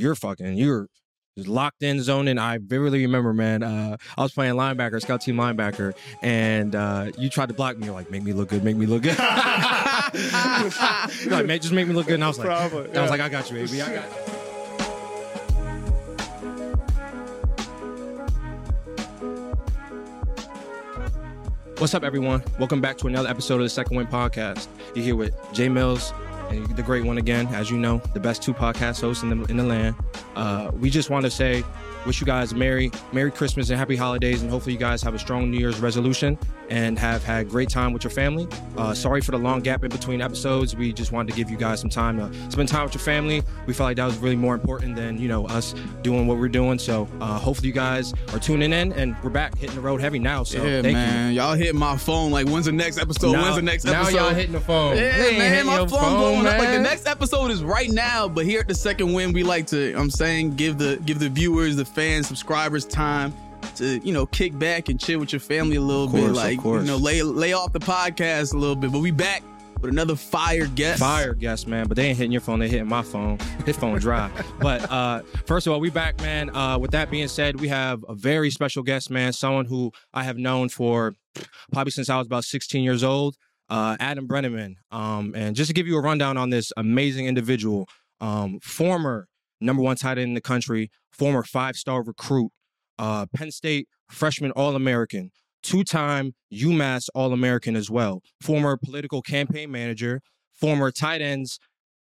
you're fucking you're just locked in zoning. I vividly remember, man. Uh, I was playing linebacker, scout team linebacker, and uh, you tried to block me. You're like, make me look good, make me look good. You're like, man, just make me look good. And I was like, Probably, I was like, I got you, baby. I got you. What's up, everyone? Welcome back to another episode of the Second Wind Podcast. You're here with Jay Mills and the great one again, as you know, the best two podcast hosts in the in the land. Uh, we just want to say, wish you guys merry Merry Christmas and Happy Holidays, and hopefully you guys have a strong New Year's resolution and have had great time with your family. Uh, sorry for the long gap in between episodes. We just wanted to give you guys some time to spend time with your family. We felt like that was really more important than you know us doing what we're doing. So uh, hopefully you guys are tuning in, and we're back hitting the road heavy now. So yeah, thank you. man. Y'all hitting my phone. Like, when's the next episode? Now- when's the next now episode? Now y'all hitting the phone. Yeah, man, my phone, phone, blowing up. Like the next episode is right now, but here at the second win, we like to. I'm saying, give the give the viewers, the fans, subscribers time to you know kick back and chill with your family a little Of bit. course, of Like course. you know, lay lay off the podcast a little bit. But we back with another fire guest. Fire guest, man, but they ain't hitting your phone. They hitting my phone. His phone dry. but uh, first of all, we back, man. Uh, with that being said, we have a very special guest, man. Someone who I have known for probably since I was about 16 years old. Uh, Adam Breneman. Um, and just to give you a rundown on this amazing individual, um, former number one tight end in the country, former five-star recruit, uh, Penn State freshman All-American, two-time UMass All-American as well, former political campaign manager, former tight ends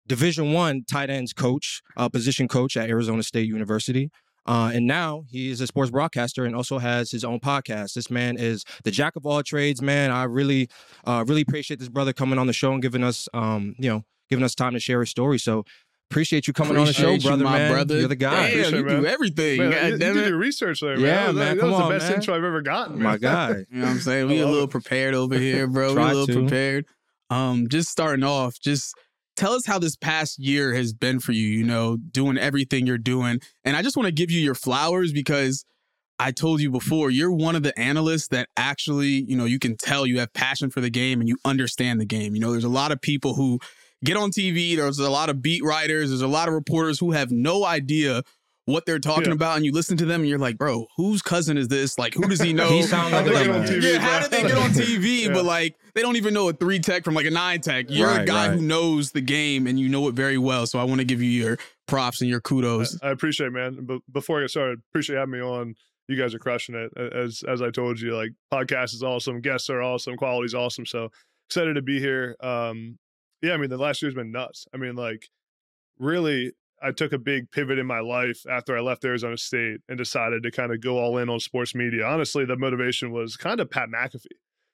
division one tight ends coach uh, position coach at arizona state university. Uh, and now he is a sports broadcaster and also has his own podcast. This man is the jack of all trades man. I really uh, really appreciate this brother coming on the show and giving us um, you know giving us time to share his story. So appreciate you coming on the show Appreciate you, brother my man brother. you're the guy Damn, you it, do everything. Man, God you, you did your research there, man. Yeah, that, man, That come was on, the best man. intro I've ever gotten, man. my guy You know what I'm saying? We a little prepared over here, bro. We a little to. prepared. Um, just starting off, just tell us how this past year has been for you, you know, doing everything you're doing. And I just want to give you your flowers because I told you before, you're one of the analysts that actually, you know, you can tell you have passion for the game and you understand the game. You know, there's a lot of people who get on TV, there's a lot of beat writers, there's a lot of reporters who have no idea what they're talking Yeah. about and you listen to them and you're like, bro, whose cousin is this? Like, who does he know? he sounds like How'd they get on dumbass. TV? Yeah, how did they get on TV? Yeah. But like, they don't even know a three tech from like a nine tech. You're a guy right. who knows the game and you know it very well. So I want to give you your props and your kudos. I, I appreciate it, man. But before I get started, appreciate having me on. You guys are crushing it. As as I told you, like podcast is awesome, guests are awesome, quality's awesome. So excited to be here. Um, yeah, I mean the last year's been nuts. I mean, like really, I took a big pivot in my life after I left Arizona State and decided to kind of go all in on sports media. Honestly, the motivation was kind of Pat McAfee.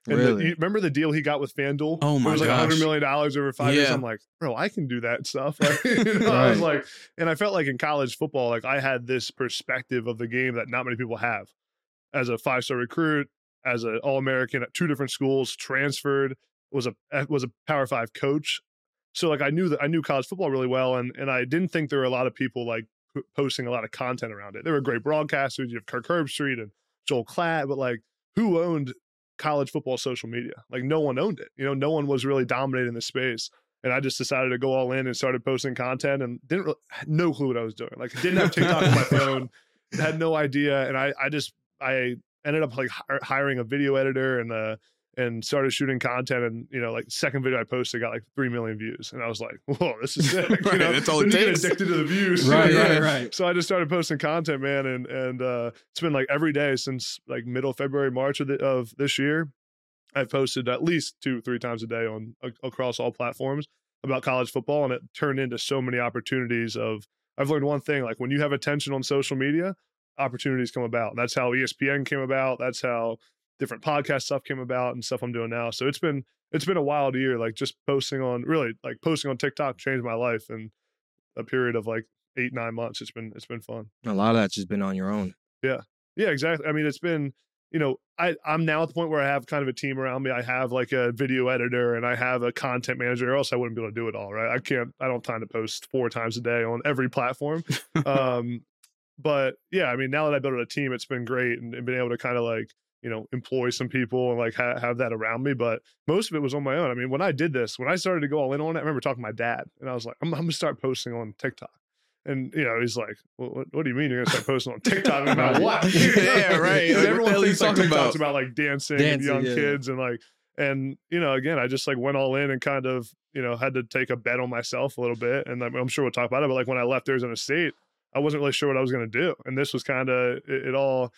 And the- Really? you remember the deal he got with FanDuel? Oh my it was like gosh. hundred million dollars over five years. I'm like, bro, I can do that stuff. Like, you know, I was like, and I felt like in college football, like I had this perspective of the game that not many people have. As a five star recruit, as an All American at two different schools, transferred, was a was a Power Five coach. So like I knew that I knew college football really well, and and I didn't think there were a lot of people like p- posting a lot of content around it. There were great broadcasters. You have Kirk Herbstreit and Joel Klatt, but like who owned college football social media? Like no one owned it. You know, no one was really dominating the space. And I just decided to go all in and started posting content and didn't really, had no clue what I was doing. Like didn't have TikTok on my phone, had no idea. And I I just I ended up like hi- hiring a video editor and uh and started shooting content and you know like second video I posted got like three million views and I was like whoa this is sick you know that's all it takes. addicted to the views right you know? right right so I just started posting content, man, and and uh, it's been like every day since like middle February, March of the, of this year. I've posted at least two, three times a day on across all platforms about college football, and it turned into so many opportunities. Of I've learned one thing: like when you have attention on social media, opportunities come about. That's how ESPN came about. That's how different podcast stuff came about and stuff I'm doing now. So it's been it's been a wild year. Like just posting on really like posting on TikTok changed my life in a period of like eight nine months. It's been it's been fun. a lot of that's just been on your own Yeah, yeah, exactly. I mean, it's been, you know, I I'm now at the point where I have kind of a team around me. I have like a video editor and I have a content manager, or else I wouldn't be able to do it all. Right? I can't. I don't have time to post four times a day on every platform. um, but yeah, I mean, now that I built a team, it's been great and, and been able to kind of like you know employ some people and like ha- have that around me. But most of it was on my own. I mean, when I did this, when I started to go all in on it, I remember talking to my dad and I was like, I'm, I'm gonna start posting on TikTok. And you know, he's like, well, what, what do you mean you're gonna start posting on TikTok about what? Yeah, right. Like, everyone hell are you thinks like talking TikTok's about? about like dancing, and young yeah. kids and like and you know, again, I just like went all in and kind of, you know, had to take a bet on myself a little bit. And I'm sure we'll talk about it, but like when I left Arizona State, I wasn't really sure what I was gonna do. And this was kind of it, it all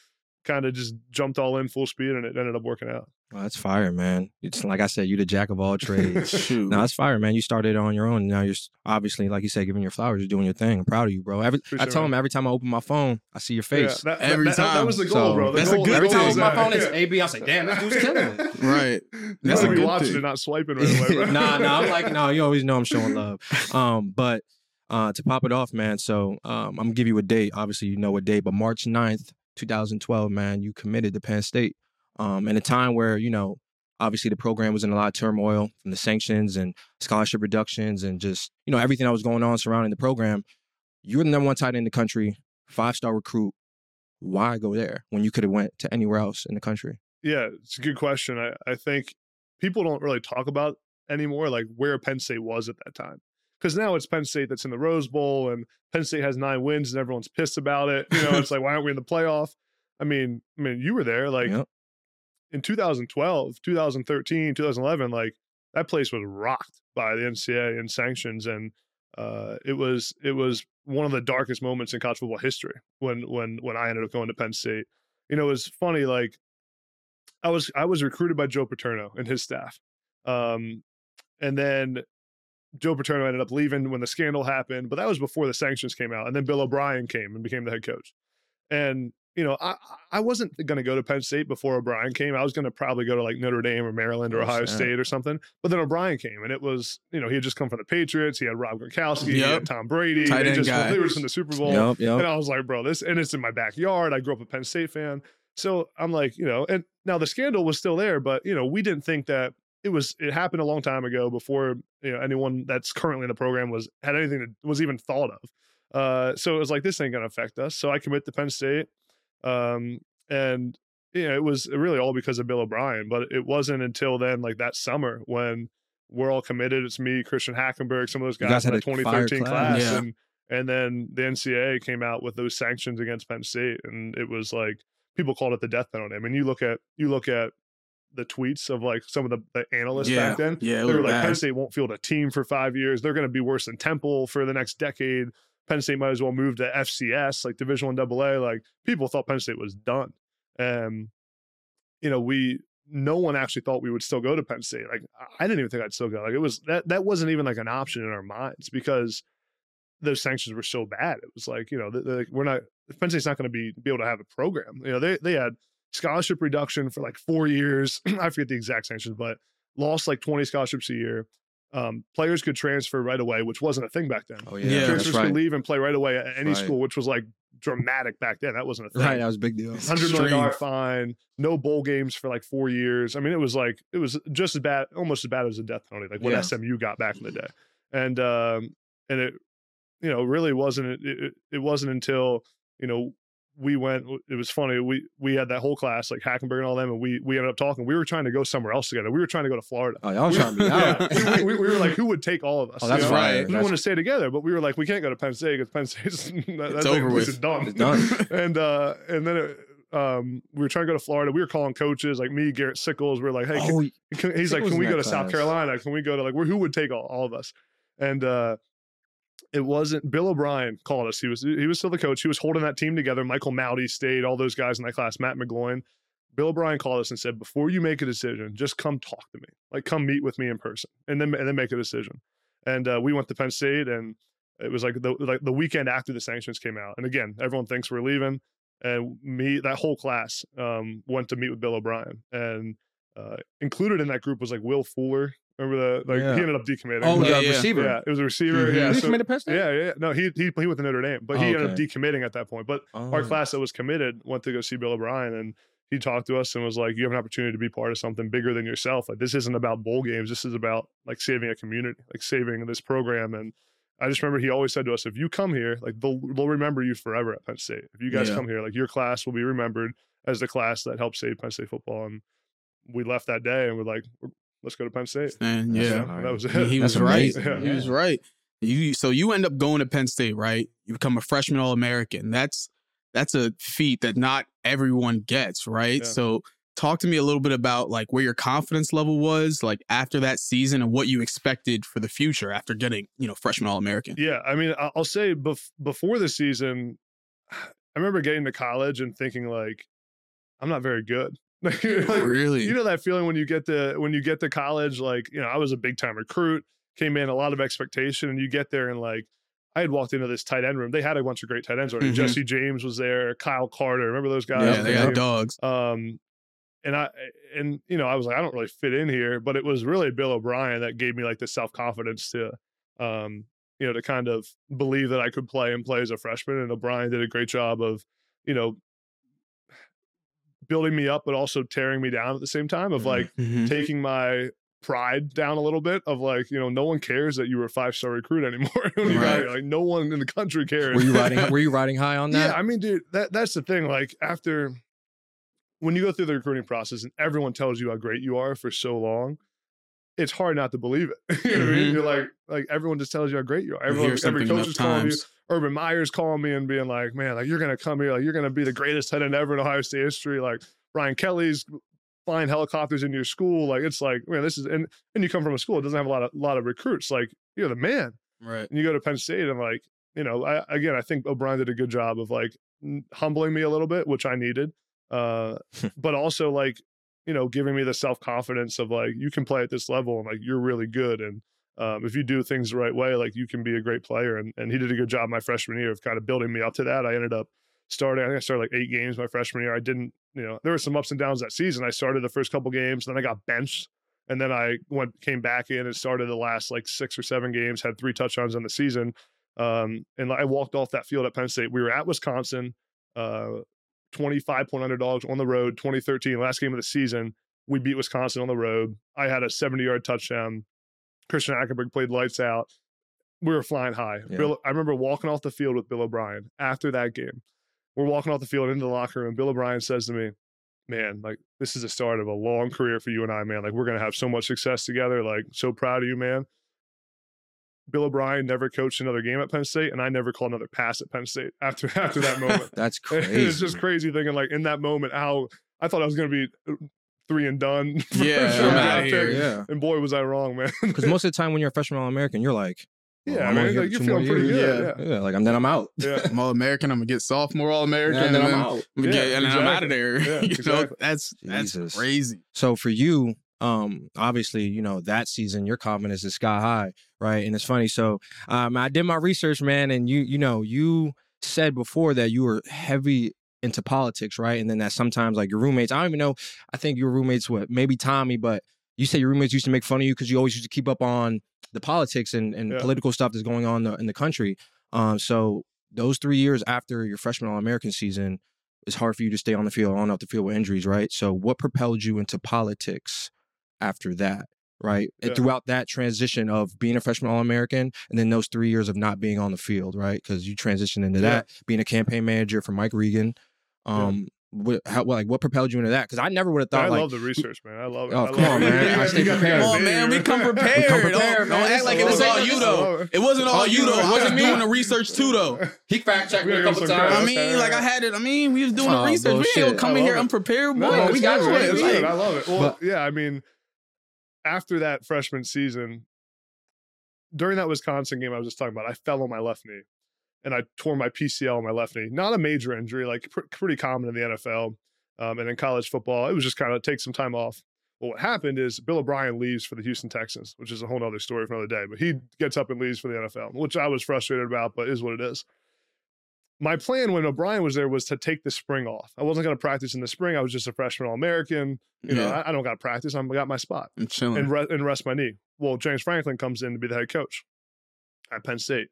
kind of just jumped all in full speed and it ended up working out. Well, that's fire, man. It's like I said, you the jack of all trades. Shoot. no, that's fire, man. You started on your own. Now you're s- obviously, like you said, giving your flowers. You're doing your thing. I'm proud of you, bro. Every, I tell it, him every time I open my phone, I see your Yeah, face. that, Every that, that- that time. was the goal, So, bro. The that's a good the every time I open my phone, it's yeah. AB. I say, damn, this dude's killing it. Right. You That's a good watching thing. and not swiping right away. bro. nah, nah. I'm like, no, you always know I'm showing love. Um, but uh, to pop it off, man. So um, I'm gonna give you a date. Obviously, you know a date, but March 9th, 2012, man. You committed to Penn State. Um, in a time where you know, obviously, the program was in a lot of turmoil from the sanctions and scholarship reductions and just you know everything that was going on surrounding the program. You were the number one tight end in the country, five star recruit. Why go there when you could have went to anywhere else in the country? Yeah, it's a good question. I, I think people don't really talk about anymore, like where Penn State was at that time. Because now it's Penn State that's in the Rose Bowl and Penn State has nine wins and everyone's pissed about it. You know, it's like, why aren't we in the playoff? I mean, I mean, you were there. Like Yep. in 2012, 2013, 2011, like that place was rocked by the NCAA and sanctions, and uh, it was it was one of the darkest moments in college football history when when when I ended up going to Penn State. You know, it was funny. Like I was I was recruited by Joe Paterno and his staff, um, and then Joe Paterno ended up leaving when the scandal happened. But that was before the sanctions came out, and then Bill O'Brien came and became the head coach. And you know, I I wasn't going to go to Penn State before O'Brien came. I was going to probably go to like Notre Dame or Maryland or Oh, Ohio. State or something. But then O'Brien came, and it was you know he had just come from the Patriots. He had Rob Gronkowski, he Yep. had Tom Brady. Tight they just guy. they were just in the Super Bowl. Yep, yep. And I was like, bro, this and it's in my backyard. I grew up a Penn State fan. So I'm like, you know, and now the scandal was still there, but you know, we didn't think that it was it happened a long time ago before you know anyone that's currently in the program was had anything that was even thought of. Uh so it was like this ain't gonna affect us. So I commit to Penn State. Um and you know, it was really all because of Bill O'Brien, but it wasn't until then, like that summer, when we're all committed. It's me, Christian Hackenberg, some of those guys, guys in had the 2013 class. class, Yeah. and and then the NCAA came out with those sanctions against Penn State, and it was like people called it the death penalty. I mean, you look at you look at the tweets of like some of the, the analysts Yeah. back then. Yeah, they were like, bad. Penn State won't field a team for five years. They're going to be worse than Temple for the next decade. Penn State might as well move to FCS, like Division One AA. Like people thought Penn State was done, and you know we no one actually thought we would still go to Penn State. Like I- I didn't even think I'd still go. Like it was that that wasn't even like an option in our minds because those sanctions were so bad. It was like you know the, the, we're not Penn State's not going to be be able to have a program. You know they they had scholarship reduction for like four years. I forget the exact sanctions, but lost like twenty scholarships a year. Um, players could transfer right away, which wasn't a thing back then. Oh Yeah, yeah, Transfers that's right. could leave and play right away at any Right. school, which was like dramatic back then. That wasn't a thing Right, that was a big deal. hundred million dollar fine, no bowl games for like four years. I mean, it was like it was just as bad, almost as bad as a death penalty, like what Yeah. SMU got back in the day. And um, and it, you know, really wasn't it, it. It wasn't until you know we went. It was funny. We we had that whole class like Hackenberg and all them, and we we ended up talking. We were trying to go somewhere else together. We were trying to go to Florida. Oh, y'all We- trying to be out. yeah, we, we were like, who would take all of us? Oh, that's you know? right. We That's- want to stay together, but we were like, we can't go to Penn State because Penn State's that, that over with. is done. It's done. and uh, and then it, um, we were trying to go to Florida. We were calling coaches like me, Garrett Sickles. We are like, hey, can, Oh, can- he's like, can we go to South. Carolina? Can we go to like where? Who would take all, all of us? And uh, it wasn't Bill O'Brien called us. He was he was still the coach. He was holding that team together. Michael Mauti stayed. All those guys in that class. Matt McGloin. Bill O'Brien called us and said, before you make a decision, just come talk to me. Like come meet with me in person, and then and then make a decision. And uh, we went to Penn State, and it was like the like the weekend after the sanctions came out. And again, everyone thinks we're leaving, and me that whole class um, went to meet with Bill O'Brien, and uh, included in that group was like Will Fuller. Remember the like Yeah. he ended up decommitting. oh, Yeah, the yeah. receiver. yeah, it was a receiver. Mhm. Yeah, He so- committed to Penn State? yeah, yeah. No, he he he went to Notre Dame, but Oh, he ended up okay. decommitting at that point. But Oh. our class that was committed went to go see Bill O'Brien, and he talked to us and was like, "You have an opportunity to be part of something bigger than yourself. Like this isn't about bowl games. This is about like saving a community, like saving this program." And I just remember he always said to us, "If you come here, like they'll they'll remember you forever at Penn State. If you guys Yeah. come here, like your class will be remembered as the class that helped save Penn State football." And we left that day and we're like, "Let's go to Penn State." And That's yeah, that was it. he, he was That's right. Yeah. He was right. You so you end up going to Penn State, right? You become a freshman All American. That's that's a feat that not everyone gets, right? Yeah. So talk to me a little bit about like where your confidence level was like after that season and what you expected for the future after getting you know freshman All American. Yeah, I mean, I- I'll say bef- before the season, I remember getting to college and thinking like, I'm not very good. Like, really? you know that feeling when you get to when you get to college, like you know, I was a big time recruit, came in a lot of expectation, and you get there and like. I had walked into this tight end room. They had a bunch of great tight ends already. Mhm. Jesse James was there, Kyle Carter. Remember those guys? yeah, they got dogs. um, and I and you know I was like I don't really fit in here, but it was really Bill O'Brien that gave me like the self confidence to, um, you know, to kind of believe that I could play and play as a freshman. And O'Brien did a great job of, you know, building me up, but also tearing me down at the same time. Of Mhm. like Mhm. taking my pride down a little bit. Of like you know no one cares that you were a five star recruit anymore. Right. Like no one in the country cares. Were you riding? Were you riding high on that? Yeah, I mean, dude, that that's the thing. Like after when you go through the recruiting process and everyone tells you how great you are for so long, it's hard not to believe it. you know what I mean? Mhm. You're like, like everyone just tells you how great you are. Everyone, every coach is calling you. Urban Meyer's calling me and being like, man, like you're gonna come here, like you're gonna be the greatest head end ever in Ohio State history. Like Brian Kelly's flying helicopters into your school. Like it's like, man, this is and and you come from a school that doesn't have a lot of lot of recruits. Like you're the man Right. and you go to Penn State and like, you know, I, again, I think O'Brien did a good job of like humbling me a little bit, which I needed, uh, but also like, you know, giving me the self confidence of like you can play at this level and like you're really good and um, if you do things the right way, like you can be a great player. And and he did a good job my freshman year of kind of building me up to that. I ended up starting. I think I started like eight games my freshman year. I didn't, you know, there were some ups and downs that season. I started the first couple games, then I got benched and then I went came back in and started the last like six or seven games, had three touchdowns on the season. Um, and I walked off that field at Penn State. We were at Wisconsin, uh, 25 point underdogs on the road, 2013, last game of the season. We beat Wisconsin on the road. I had a 70 yard touchdown. Christian Hackenberg played lights out. We were flying high. Yeah. Bill, I remember walking off the field with Bill O'Brien after that game. We're walking off the field into the locker room. Bill O'Brien says to me, man, like this is the start of a long career for you and I, man. Like we're gonna have so much success together. Like so proud of you, man. Bill O'Brien never coached another game at Penn State, and I never called another pass at Penn State after after that moment. That's crazy. it's just crazy thinking like in that moment how I thought I was gonna be uh, three and done. Yeah, sure I'm draft outta here. Yeah. And boy, was I wrong, man. Because most of the time when you're a freshman All American, you're like, well, yeah, I'm man, like, you're feeling pretty years. good. Yeah, like and then I'm out. Yeah, yeah. I'm All American. I'm gonna get sophomore All American, and then I'm out. I'm gonna get- Yeah, and then I'm out of there. Yeah, you know, that's that's Jesus. crazy. So for you, um, obviously, you know, that season your confidence is sky high, right? And it's funny. So um I did my research, man, and you, you know, you said before that you were heavy into politics, right? And then that sometimes like your roommates, I don't even know, I think your roommates what, maybe Tommy, but you say your roommates used to make fun of you because you always used to keep up on the politics and, and Yeah. political stuff that's going on in the, in the country. Um, so those three years after your freshman All American season, it's hard for you to stay on the field, on off the field with injuries, right? So what propelled you into politics after that, right? And throughout that transition of being a freshman All American and then those three years of not being on the field, right? Because you transitioned into Yeah. that, being a campaign manager for Mike Regan. Um, what, how, like what propelled you into that? Because I never would have thought I like love the research, man. I love it. Oh, I come on, it. man. I stay prepared. get Oh man, we come man. prepared. prepared, don't, don't act like it was love all you though. it. It wasn't all All you you. though. It I was wasn't me. doing the research too though. he fact checked me a couple times. I Okay, mean, like I had it. I mean, we was doing Oh, the research. We bullshit. ain't coming I here it. unprepared. No, boy. no, we got good, you. man. It's It's good. good. I love it. Well, yeah, I mean, after that freshman season, during that Wisconsin game I was just talking about, I fell on my left knee and I tore my PCL on my left knee. Not a major injury, like pr- pretty common in the NFL um, and in college football. It was just kind of take some time off. Well, what happened is Bill O'Brien leaves for the Houston Texans, which is a whole other story for another day. But he gets up and leaves for the NFL, which I was frustrated about, but is what it is. My plan when O'Brien was there was to take the spring off. I wasn't going to practice in the spring. I was just a freshman All American. You know, Yeah. I, I don't got to practice. I'm got my spot and, re- and rest my knee. Well, James Franklin comes in to be the head coach at Penn State,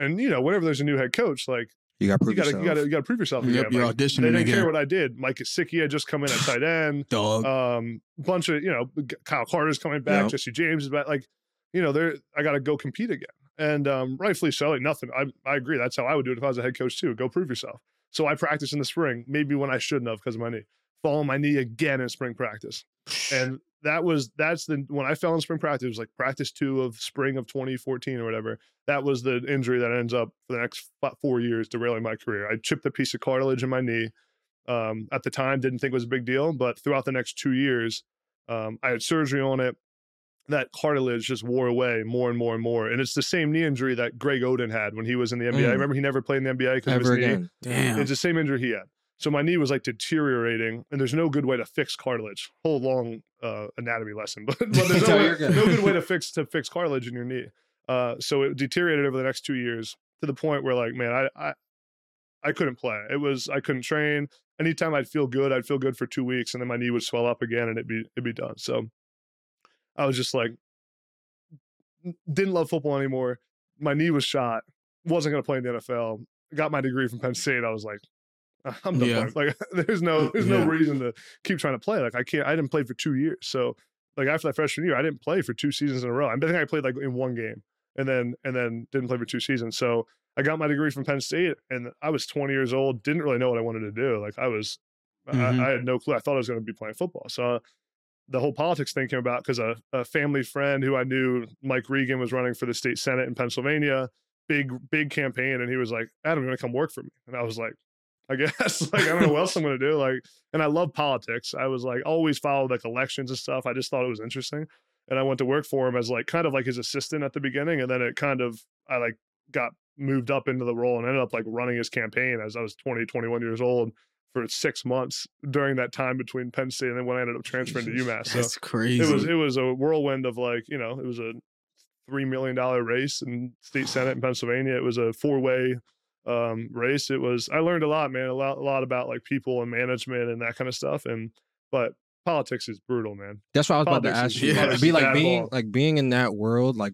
and you know, whenever there's a new head coach, like you got to prove you got to yourself. you got to you got to prove yourself. Yep, again. you're Like, auditioning they didn't again. care what I did. Mike Gesicki had just come in at tight end. Dog. Um, bunch of you know, Kyle Carter's coming back. Yep. Jesse James is back. Like, you know, there I got to go compete again, and um, rightfully so. Like nothing. I I agree. That's how I would do it if I was a head coach too. Go prove yourself. So I practiced in the spring, maybe when I shouldn't have because of my knee. Fall on my knee again in spring practice, and that was that's the when I fell in spring practice, it was like practice two of spring of 2014 or whatever. That was the injury that ends up for the next four years derailing my career. I chipped a piece of cartilage in my knee. Um, at the time, didn't think it was a big deal, but throughout the next two years, um, I had surgery on it. That cartilage just wore away more and more and more, and it's the same knee injury that Greg Oden had when he was in the NBA. Mm. Remember, he never played in the NBA because of his Ever knee. Damn. It's the same injury he had. So my knee was like deteriorating, and there's no good way to fix cartilage. Whole long uh, anatomy lesson, but, but there's no, way- good. no good way to fix to fix cartilage in your knee. Uh, so it deteriorated over the next two years to the point where like, man, I, I I couldn't play. It was I couldn't train. Anytime I'd feel good, I'd feel good for two weeks, and then my knee would swell up again, and it'd be it'd be done. So I was just like, didn't love football anymore. My knee was shot. Wasn't going to play in the NFL. Got my degree from Penn State. I was like, I'm done. Yeah. Like, there's no there's Yeah. no reason to keep trying to play. Like, I can't. I didn't play for two years. So, like after that freshman year, I didn't play for two seasons in a row. I think I played like in one game, and then and then didn't play for two seasons. So I got my degree from Penn State, and I was 20 years old. Didn't really know what I wanted to do. Like I was, Mhm. I, I had no clue. I thought I was going to be playing football. So the whole politics thing came about because a, a family friend who I knew, Mike Regan, was running for the state senate in Pennsylvania. Big big campaign, and he was like, "Adam, you're going to come work for me," and I was like. I guess like I don't know what else I'm gonna do. Like, and I love politics. I was like always followed like elections and stuff. I just thought it was interesting, and I went to work for him as like kind of like his assistant at the beginning, and then it kind of I like got moved up into the role and ended up like running his campaign as I was 20, 21 years old for six months during that time between Penn State and then when I ended up transferring to UMass. So That's crazy. it was it was a whirlwind of like you know it was a three million dollar race in state senate in Pennsylvania. It was a four way um, race. It was I learned a lot, man. A lot a lot about like people and management and that kind of stuff. And but politics is brutal, man. That's what I was about to ask you. yeah, It'd be like being like being in that world, like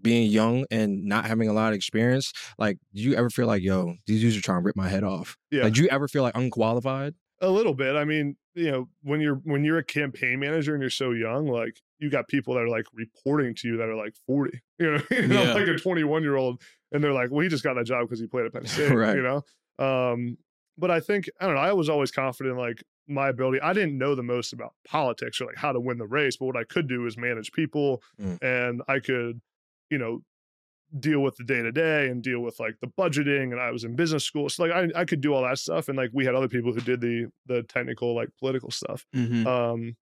being young and not having a lot of experience. Like, do you ever feel like, yo, these dudes are trying to rip my head off? Yeah. Like, do you ever feel like unqualified? A little bit. I mean, you know, when you're when you're a campaign manager and you're so young, like you got people that are like reporting to you that are like 40. You know, you know, Yeah. like a 21 year old, and they're like, "Well, he just got that job because he played at Penn State." Right. You know. Um, but I think I don't know. I was always confident in like my ability. I didn't know the most about politics or like how to win the race, but what I could do is manage people, Mm. and I could, you know, deal with the day to day and deal with like the budgeting. And I was in business school, so like I I could do all that stuff, and like we had other people who did the the technical like political stuff. Mhm. Um,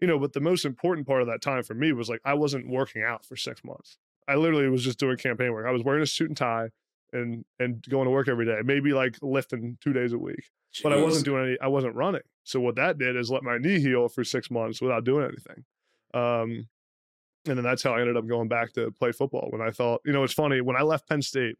you know, but the most important part of that time for me was like I wasn't working out for six months. I literally was just doing campaign work. I was wearing a suit and tie and and going to work every day, maybe like lifting two days a week. But I wasn't doing any. I wasn't running. So what that did is let my knee heal for six months without doing anything. Um, and then that's how I ended up going back to play football. When I thought, you know, it's funny when I left Penn State,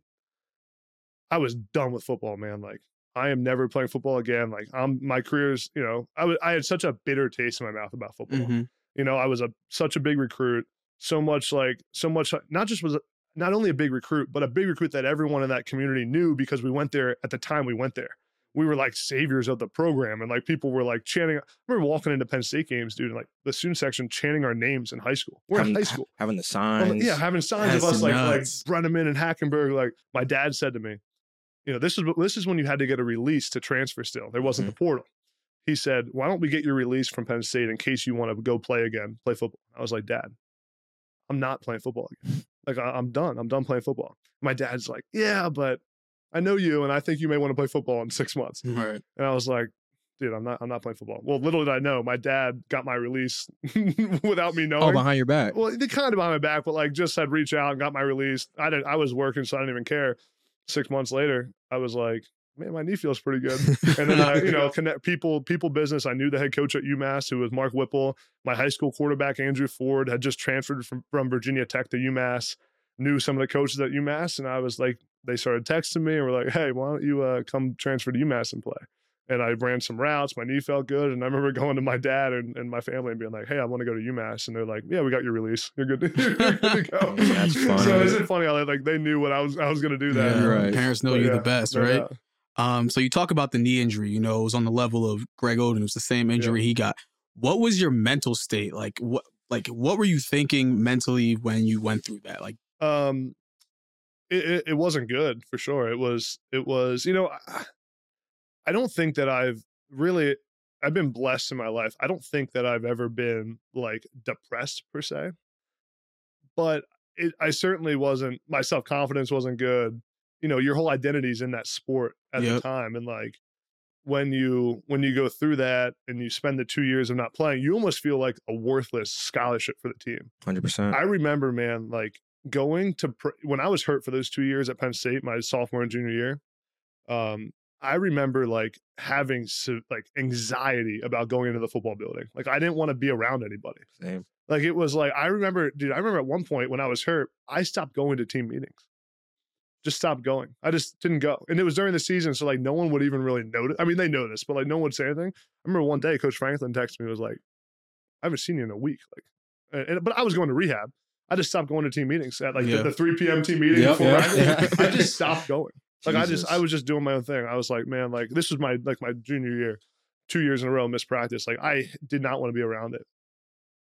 I was done with football, man. Like I am never playing football again. Like I'm my career's, you know, I was I had such a bitter taste in my mouth about football. Mhm. You know, I was a such a big recruit, so much like so much not just was not only a big recruit, but a big recruit that everyone in that community knew because we went there at the time we went there. We were like saviors of the program, and like people were like chanting. I remember walking into Penn State games, dude, and like the student section chanting our names in high school. We're in high school. having the Well, signs. yeah, having signs of us like like. Breneman and Hackenberg. Like my dad said to me, you know, this is this is when you had to get a release to transfer. Still, there wasn't mm-hmm. the portal. He said, "Why don't we get your release from Penn State in case you want to go play again, play football?" I was like, "Dad, I'm not playing football again. Like I, I'm done. I'm done playing football." My dad's like, "Yeah, but I know you, and I think you may want to play football in six months." Mm, right. And I was like, dude, I'm not I'm not playing football. Well, little did I know, my dad got my release without me oh, knowing. oh, behind your back. well, they kind of behind my back, but like just had reached out and got my release. I didn't I was working, so I didn't even care. Six months later, I was like, man, my knee feels pretty good. And then I, you know, connect people, people business. I knew the head coach at UMass, who was Mark Whipple. My high school quarterback, Andrew Ford, had just transferred from, from Virginia Tech to UMass, knew some of the coaches at UMass. And I was like, they started texting me and were like, hey, why don't you uh, come transfer to UMass and play? And I ran some routes. My knee felt good. And I remember going to my dad and, and my family and being like, hey, I want to go to UMass. And they're like, yeah, we got your release. You're good to, you're good to go. That's funny. So isn't it funny how like they knew what I was I was going to do that. Yeah, Right. Parents know But you're yeah, the best, right? doubt. Um, so you talk about the knee injury, you know, it was on the level of Greg Oden. It was the same injury he got. What was your mental state? Like what like what were you thinking mentally when you went through that? Like um it, it, it wasn't good for sure it was it was you know I, I don't think that i've really I've been blessed in my life. I don't think that I've ever been like depressed per se, but it, I certainly wasn't. My self confidence wasn't good. You know, your whole identity is in that sport at Yep. the time, and like when you when you go through that and you spend the two years of not playing, you almost feel like a worthless scholarship for the team. Hundred percent. I remember, man, like going to pr- when I was hurt for those two years at Penn State, my sophomore and junior year. Um, I remember like having so, like anxiety about going into the football building. Like I didn't want to be around anybody. Same. Like it was like I remember, dude. I remember at one point when I was hurt, I stopped going to team meetings. Just stopped going. I just didn't go, and it was during the season, so like no one would even really notice. I mean, they noticed, but like no one would say anything. I remember one day, Coach Franklin texted me, was like, "I haven't seen you in a week." Like, and, but I was going to rehab. I just stopped going to team meetings at like Yeah. the, the 3 p.m. team meeting. Yep, before yep. practice. I just stopped going. Like I just, I was just doing my own thing. I was like, man, like this was my like my junior year, two years in a row missed practice. Like I did not want to be around it.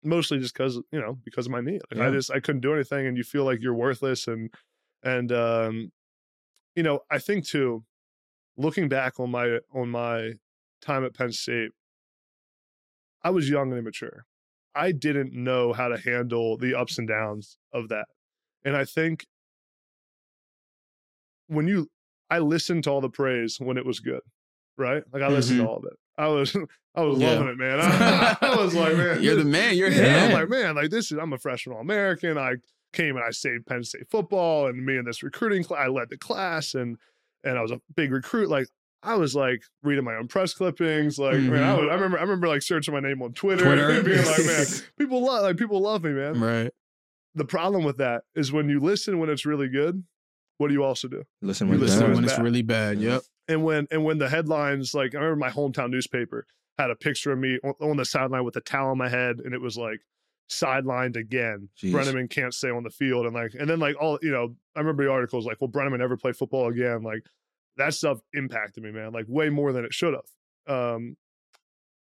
Mostly just because you know because of my knee. Like I just I couldn't do anything, and you feel like you're worthless. And and um, you know I think too, looking back on my on my time at Penn State, I was young and immature. I didn't know how to handle the ups and downs of that. And I think when you, I listened to all the praise when it was good, right? Like I listened to all of it. I was, I was Mm-hmm. Yeah. loving it, man. I, I was like, man, You're the man. You're yeah, I'm like, man, like this is, I'm a freshman All American. I came and I saved Penn State football, and me and this recruiting class, I led the class, and and I was a big recruit. Like I was like reading my own press clippings. Like man, I, Mhm. was, I remember, I remember like searching my name on Twitter, Twitter. and being like, man, people love, like people love me, man. Right. The problem with that is when you listen when it's really good. What do you also do? Listen when Listen when it's bad. really bad. Yep. And when and when the headlines, like I remember my hometown newspaper had a picture of me on, on the sideline with a towel on my head, and it was like sidelined again. Jeez. Breneman can't stay on the field, and like, and then like all you know, I remember the articles like, "Will Breneman never play football again?" Like that stuff impacted me, man, like way more than it should have. Um,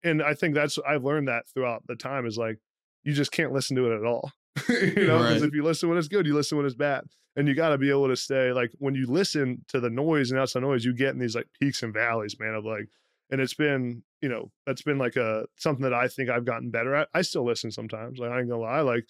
and I think that's I've learned that throughout the time is like you just can't listen to it at all. you know, because Right. if you listen when it's good, you listen when it's bad and you got to be able to stay like when you listen to the noise and outside noise you get in these like peaks and valleys man of like and it's been you know that's been like a something that i think i've gotten better at i still listen sometimes like i ain't gonna lie like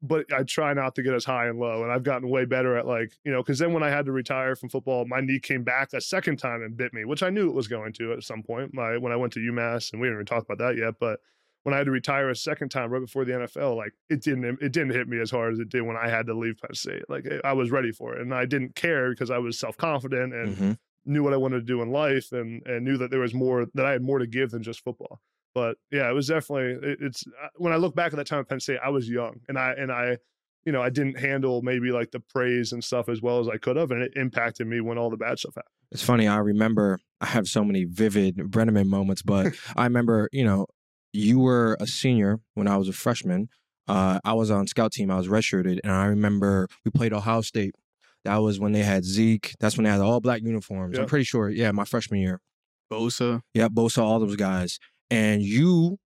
but i try not to get as high and low and i've gotten way better at like you know because then when i had to retire from football my knee came back a second time and bit me which i knew it was going to at some point my when i went to umass and we didn't even talk about that yet but when I had to retire a second time right before the NFL, like it didn't it didn't hit me as hard as it did when I had to leave Penn State. Like I was ready for it, and I didn't care because I was self confident and Mhm. Knew what I wanted to do in life, and and knew that there was more that I had more to give than just football. But yeah, it was definitely it, it's uh, when I look back at that time at Penn State, I was young, and I and I. You know, I didn't handle maybe like the praise and stuff as well as I could have, and it impacted me when all the bad stuff happened. It's funny. I remember I have so many vivid Breneman moments, but I remember, you know, you were a senior when I was a freshman. Uh, I was on scout team. I was redshirted, and I remember we played Ohio State. That was when they had Zeke. That's when they had all black uniforms. I'm pretty sure. Yeah, my freshman year. Bosa. Yeah, Bosa, all those guys, and you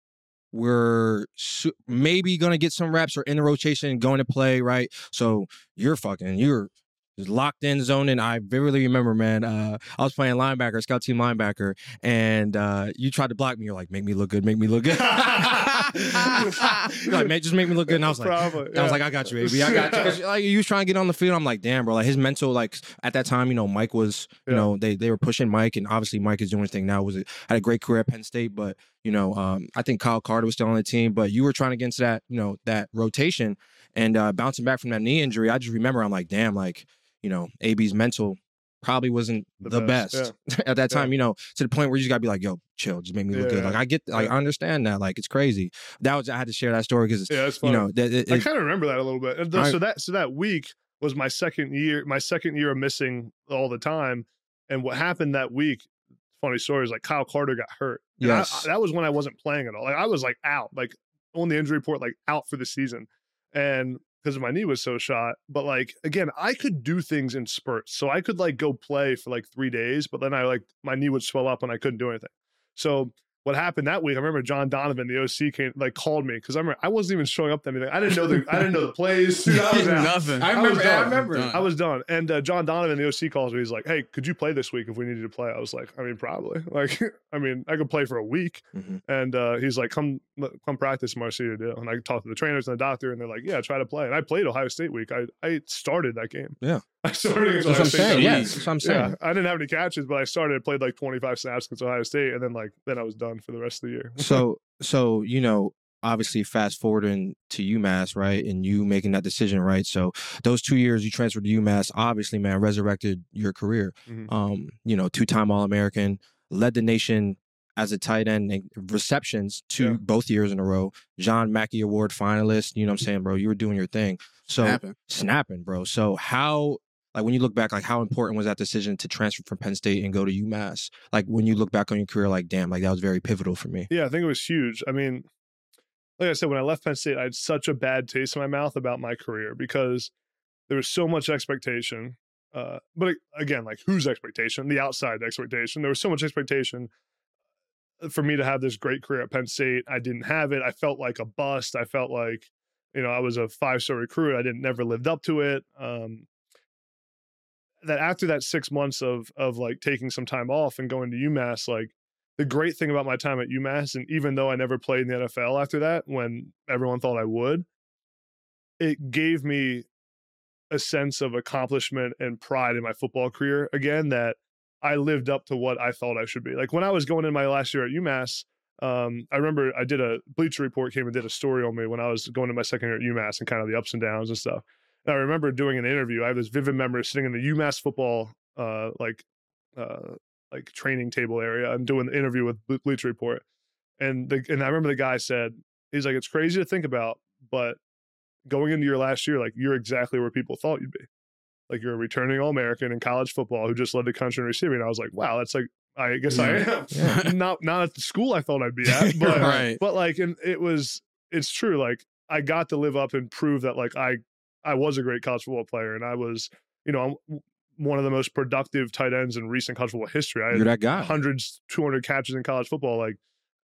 were su- maybe gonna get some reps or in the rotation, going to play, right? So you're fucking, you're just locked in, zoned in. I vividly remember, man. Uh, I was playing linebacker, scout team linebacker, and uh, you tried to block me. You're like, make me look good, make me look good. You're like, man, just make me look good. And I was like, Probably, I was like, I got you, baby. I got you. Like, you was trying to get on the field. I'm like, damn, bro. Like his mental, like at that time, you know, Mike was, you Yeah. know, they they were pushing Mike, and obviously Mike is doing his thing now. Was a, had a great career at Penn State, but you know, um, I think Kyle Carter was still on the team. But you were trying to get into that, you know, that rotation and uh, bouncing back from that knee injury. I just remember, I'm like, damn, like you know, AB's mental probably wasn't the, The best, best, at that Yeah. time. You know, to the point where you just gotta be like, yo, chill, just make me look Yeah, good. Like I get, like I understand that. Like it's crazy. That was I had to share that story because Yeah, it's you know that it, I kind of remember that a little bit. And th- I- so that so that week was my second year, my second year of missing all the time. And what happened that week? Funny story is like Kyle Carter got hurt. And I- Yes. I- that was when I wasn't playing at all. Like I was like out, like on the injury report, like out for the season, and because my knee was so shot. But like again, I could do things in spurts, so I could like go play for like three days, but then I like my knee would swell up and I couldn't do anything. So what happened that week, I remember John Donovan, the OC, came like called me because I remember I wasn't even showing up to anything. I didn't know the I didn't know the plays. Dude, I was out. Nothing. I I was remember. I, done. remember. Done. I was done. And uh, John Donovan, the OC, calls me. He's like, "Hey, could you play this week if we needed to play?" I was like, "I mean, probably. Like, I mean, I could play for a week." Mhm. And uh, he's like, "Come, come practice, Marcia deal." And I talked to the trainers and the doctor, and they're like, "Yeah, try to play." And I played Ohio State week. I I started that game. Yeah. I started against That's what I'm saying. that Yeah, that's what I'm saying. Yeah, I didn't have any catches, but I started, played like 25 snaps against Ohio State, and then like then I was done for the rest of the year. so so you know obviously fast forwarding to UMass right and you making that decision right so those two years you transferred to UMass obviously man resurrected your career Mhm. um you know two-time all-American led the nation as a tight end receptions two Yeah. both years in a row John Mackey Award finalist you know what I'm saying bro you were doing your thing so Snapping. snapping bro so how like when you look back like how important was that decision to transfer from Penn State and go to UMass like when you look back on your career like damn like that was very pivotal for me Yeah, I think it was huge. I mean, like I said, when I left Penn State, I had such a bad taste in my mouth about my career because there was so much expectation. Uh, but again, like whose expectation? The outside expectation. There was so much expectation uh, for me to have this great career at Penn State. I didn't have it. I felt like a bust. I felt like, you know, I was a five star recruit. I didn't never lived up to it. Um, that after that six months of of like taking some time off and going to UMass, like the great thing about my time at UMass, and even though I never played in the NFL after that, when everyone thought I would, it gave me a sense of accomplishment and pride in my football career again that I lived up to what I thought I should be. Like when I was going in my last year at UMass, um, I remember I did a Bleacher Report came and did a story on me when I was going to my second year at UMass and kind of the ups and downs and stuff. And I remember doing an interview. I have this vivid memory sitting in the UMass football uh, like uh, like training table area and doing the interview with Ble- Bleacher Report. And the and I remember the guy said, he's like, it's crazy to think about, but going into your last year, like you're exactly where people thought you'd be. Like you're a returning All American in college football who just led the country in receiving. And I was like, wow, that's like I guess I am. Yeah. not not at the school I thought I'd be at, but Right. but like and it was it's true. Like I got to live up and prove that like I I was a great college football player and I was, you know, I'm one of the most productive tight ends in recent college football history. I You're had that guy. hundreds, 200 catches in college football. Like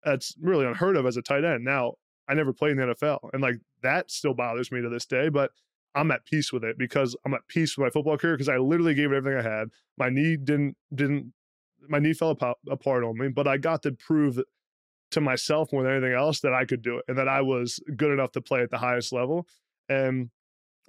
that's really unheard of as a tight end. Now, I never played in the NFL and like that still bothers me to this day, but I'm at peace with it because I'm at peace with my football career because I literally gave it everything I had. My knee didn't didn't my knee fell apart, apart on me, but I got to prove that- to myself more than anything else that I could do it and that I was good enough to play at the highest level. And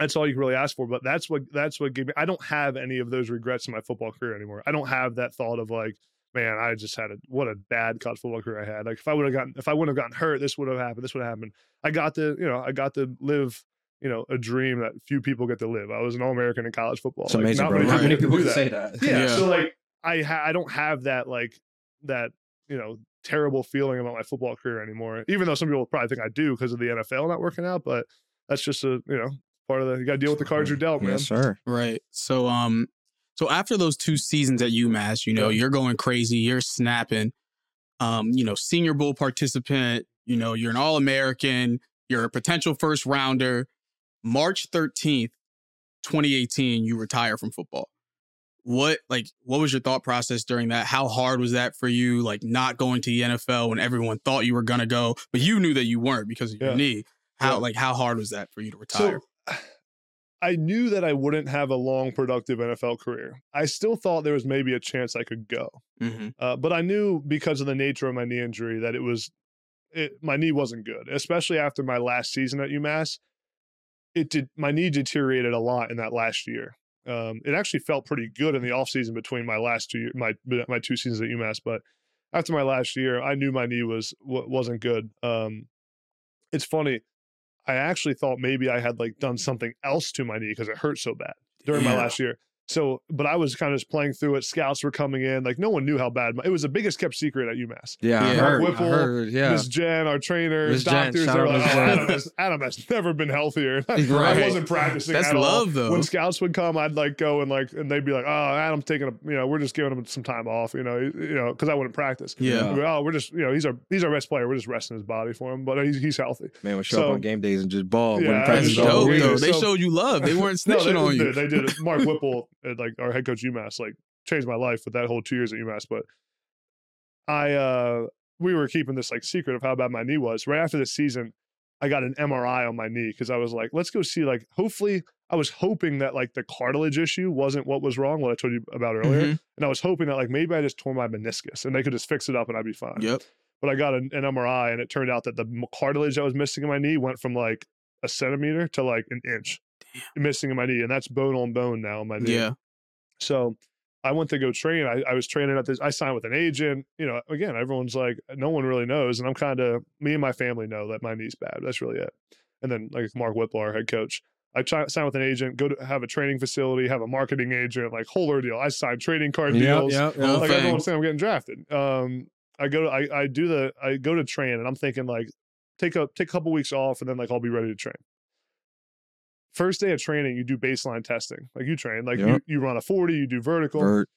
that's all you can really ask for. But that's what that's what gave me. I don't have any of those regrets in my football career anymore. I don't have that thought of like, man, I just had a what a bad college football career I had. Like if I would have gotten if I wouldn't have gotten hurt, this would have happened. This would have happened. I got to you know I got to live you know a dream that few people get to live. I was an All American in college football. It's Like, amazing, not bro. many Not many people do can that. say that. Yeah. Yeah. So like I ha- I don't have that like that you know terrible feeling about my football career anymore. Even though some people probably think I do because of the NFL not working out, but that's just a you know part of the you got to deal with the cards you're dealt, man. Yes, sir. Right. So um so after those two seasons at UMass, you know, Yeah. you're going crazy, you're snapping. Um, you know, senior bowl participant, you know, you're an all-American, you're a potential first rounder. March 13th, 2018, you retire from football. What like what was your thought process during that? How hard was that for you like not going to the NFL when everyone thought you were going to go, but you knew that you weren't because of your Yeah. knee? How Yeah. like how hard was that for you to retire? So I knew that I wouldn't have a long, productive NFL career. I still thought there was maybe a chance I could go, hmm uh, but I knew because of the nature of my knee injury that it was, it, my knee wasn't good, especially after my last season at UMass. It did my knee deteriorated a lot in that last year. Um, it actually felt pretty good in the offseason between my last two my my two seasons at UMass, but after my last year, I knew my knee was wasn't good. Um, it's funny. I actually thought maybe I had like done something else to my knee because it hurt so bad during my Yeah. last year. So, but I was kind of just playing through it. Scouts were coming in, like no one knew how bad. My, it was the biggest kept secret at UMass. Yeah, I Yeah. heard. Whipple, I heard. Yeah. Miss Jen, our trainer, Miss Jen, doctors, shout they're like, "Oh, Adam, has, Adam has never been healthier. I wasn't practicing. That's at all. love, though. When scouts would come, I'd like go and like, and they'd be like, "Oh, Adam's taking a, you know, we're just giving him some time off, you know, you know, because I wouldn't practice. Yeah. Be, oh, we're just, you know, he's our he's our best player. We're just resting his body for him, but he's he's healthy. Man would show So- up on game days and just ball. Yeah, when I practice That's dope, though. They so- showed you love. They weren't No, snitching they, on you. They, they did it. Mark Whipple, uh, like our head coach UMass, like changed my life with that whole two years at UMass. But I, uh we were keeping this like secret of how bad my knee was. Right after the season, I got an MRI on my knee because I was like, let's go see. Like, hopefully, I was hoping that like the cartilage issue wasn't what was wrong, what I told you about earlier. Mhm. And I was hoping that like maybe I just tore my meniscus and they could just fix it up and I'd be fine. Yep. But I got an, an MRI and it turned out that the cartilage that was missing in my knee went from like a centimeter to like an inch missing in my knee. And that's bone on bone now in my knee. Yeah. So I went to go train. I, I was training at this. I signed with an agent. You know, again, everyone's like, no one really knows, and I'm kind of me and my family know that my knee's bad. That's really it. And then like Mark Whipple, our head coach, I try, sign with an agent, go to have a training facility, have a marketing agent, like whole ordeal. I signed trading card Yep, deals. yep, Whole yep. Like thing. everyone's saying, I'm getting drafted. Um, I go to I, I do the I go to train, and I'm thinking like take a take a couple weeks off, and then like I'll be ready to train. First day of training, you do baseline testing. Like you train, like you, Yep. you run a 40, you do vertical Vert.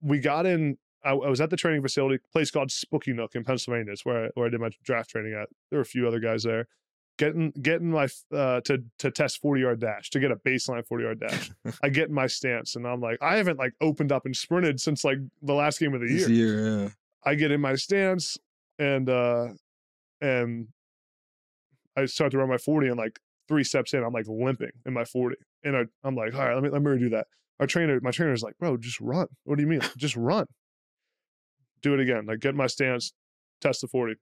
we got in. I, I was at the training facility, place called Spooky Nook in Pennsylvania. It's where I, where I did my draft training at. There were a few other guys there. Getting getting my uh, to to test forty yard dash to get a baseline forty yard dash. I get in my stance and I'm like, I haven't like opened up and sprinted since like the last game of the year. year, yeah. I get in my stance and uh and I start to run my 40 and like three steps in, I'm like limping in my 40. And I, I'm like, all right, let me let me redo that. Our trainer, my trainer's like, bro, just run. What do you mean? just run. Do it again. Like get my stance, test the 40.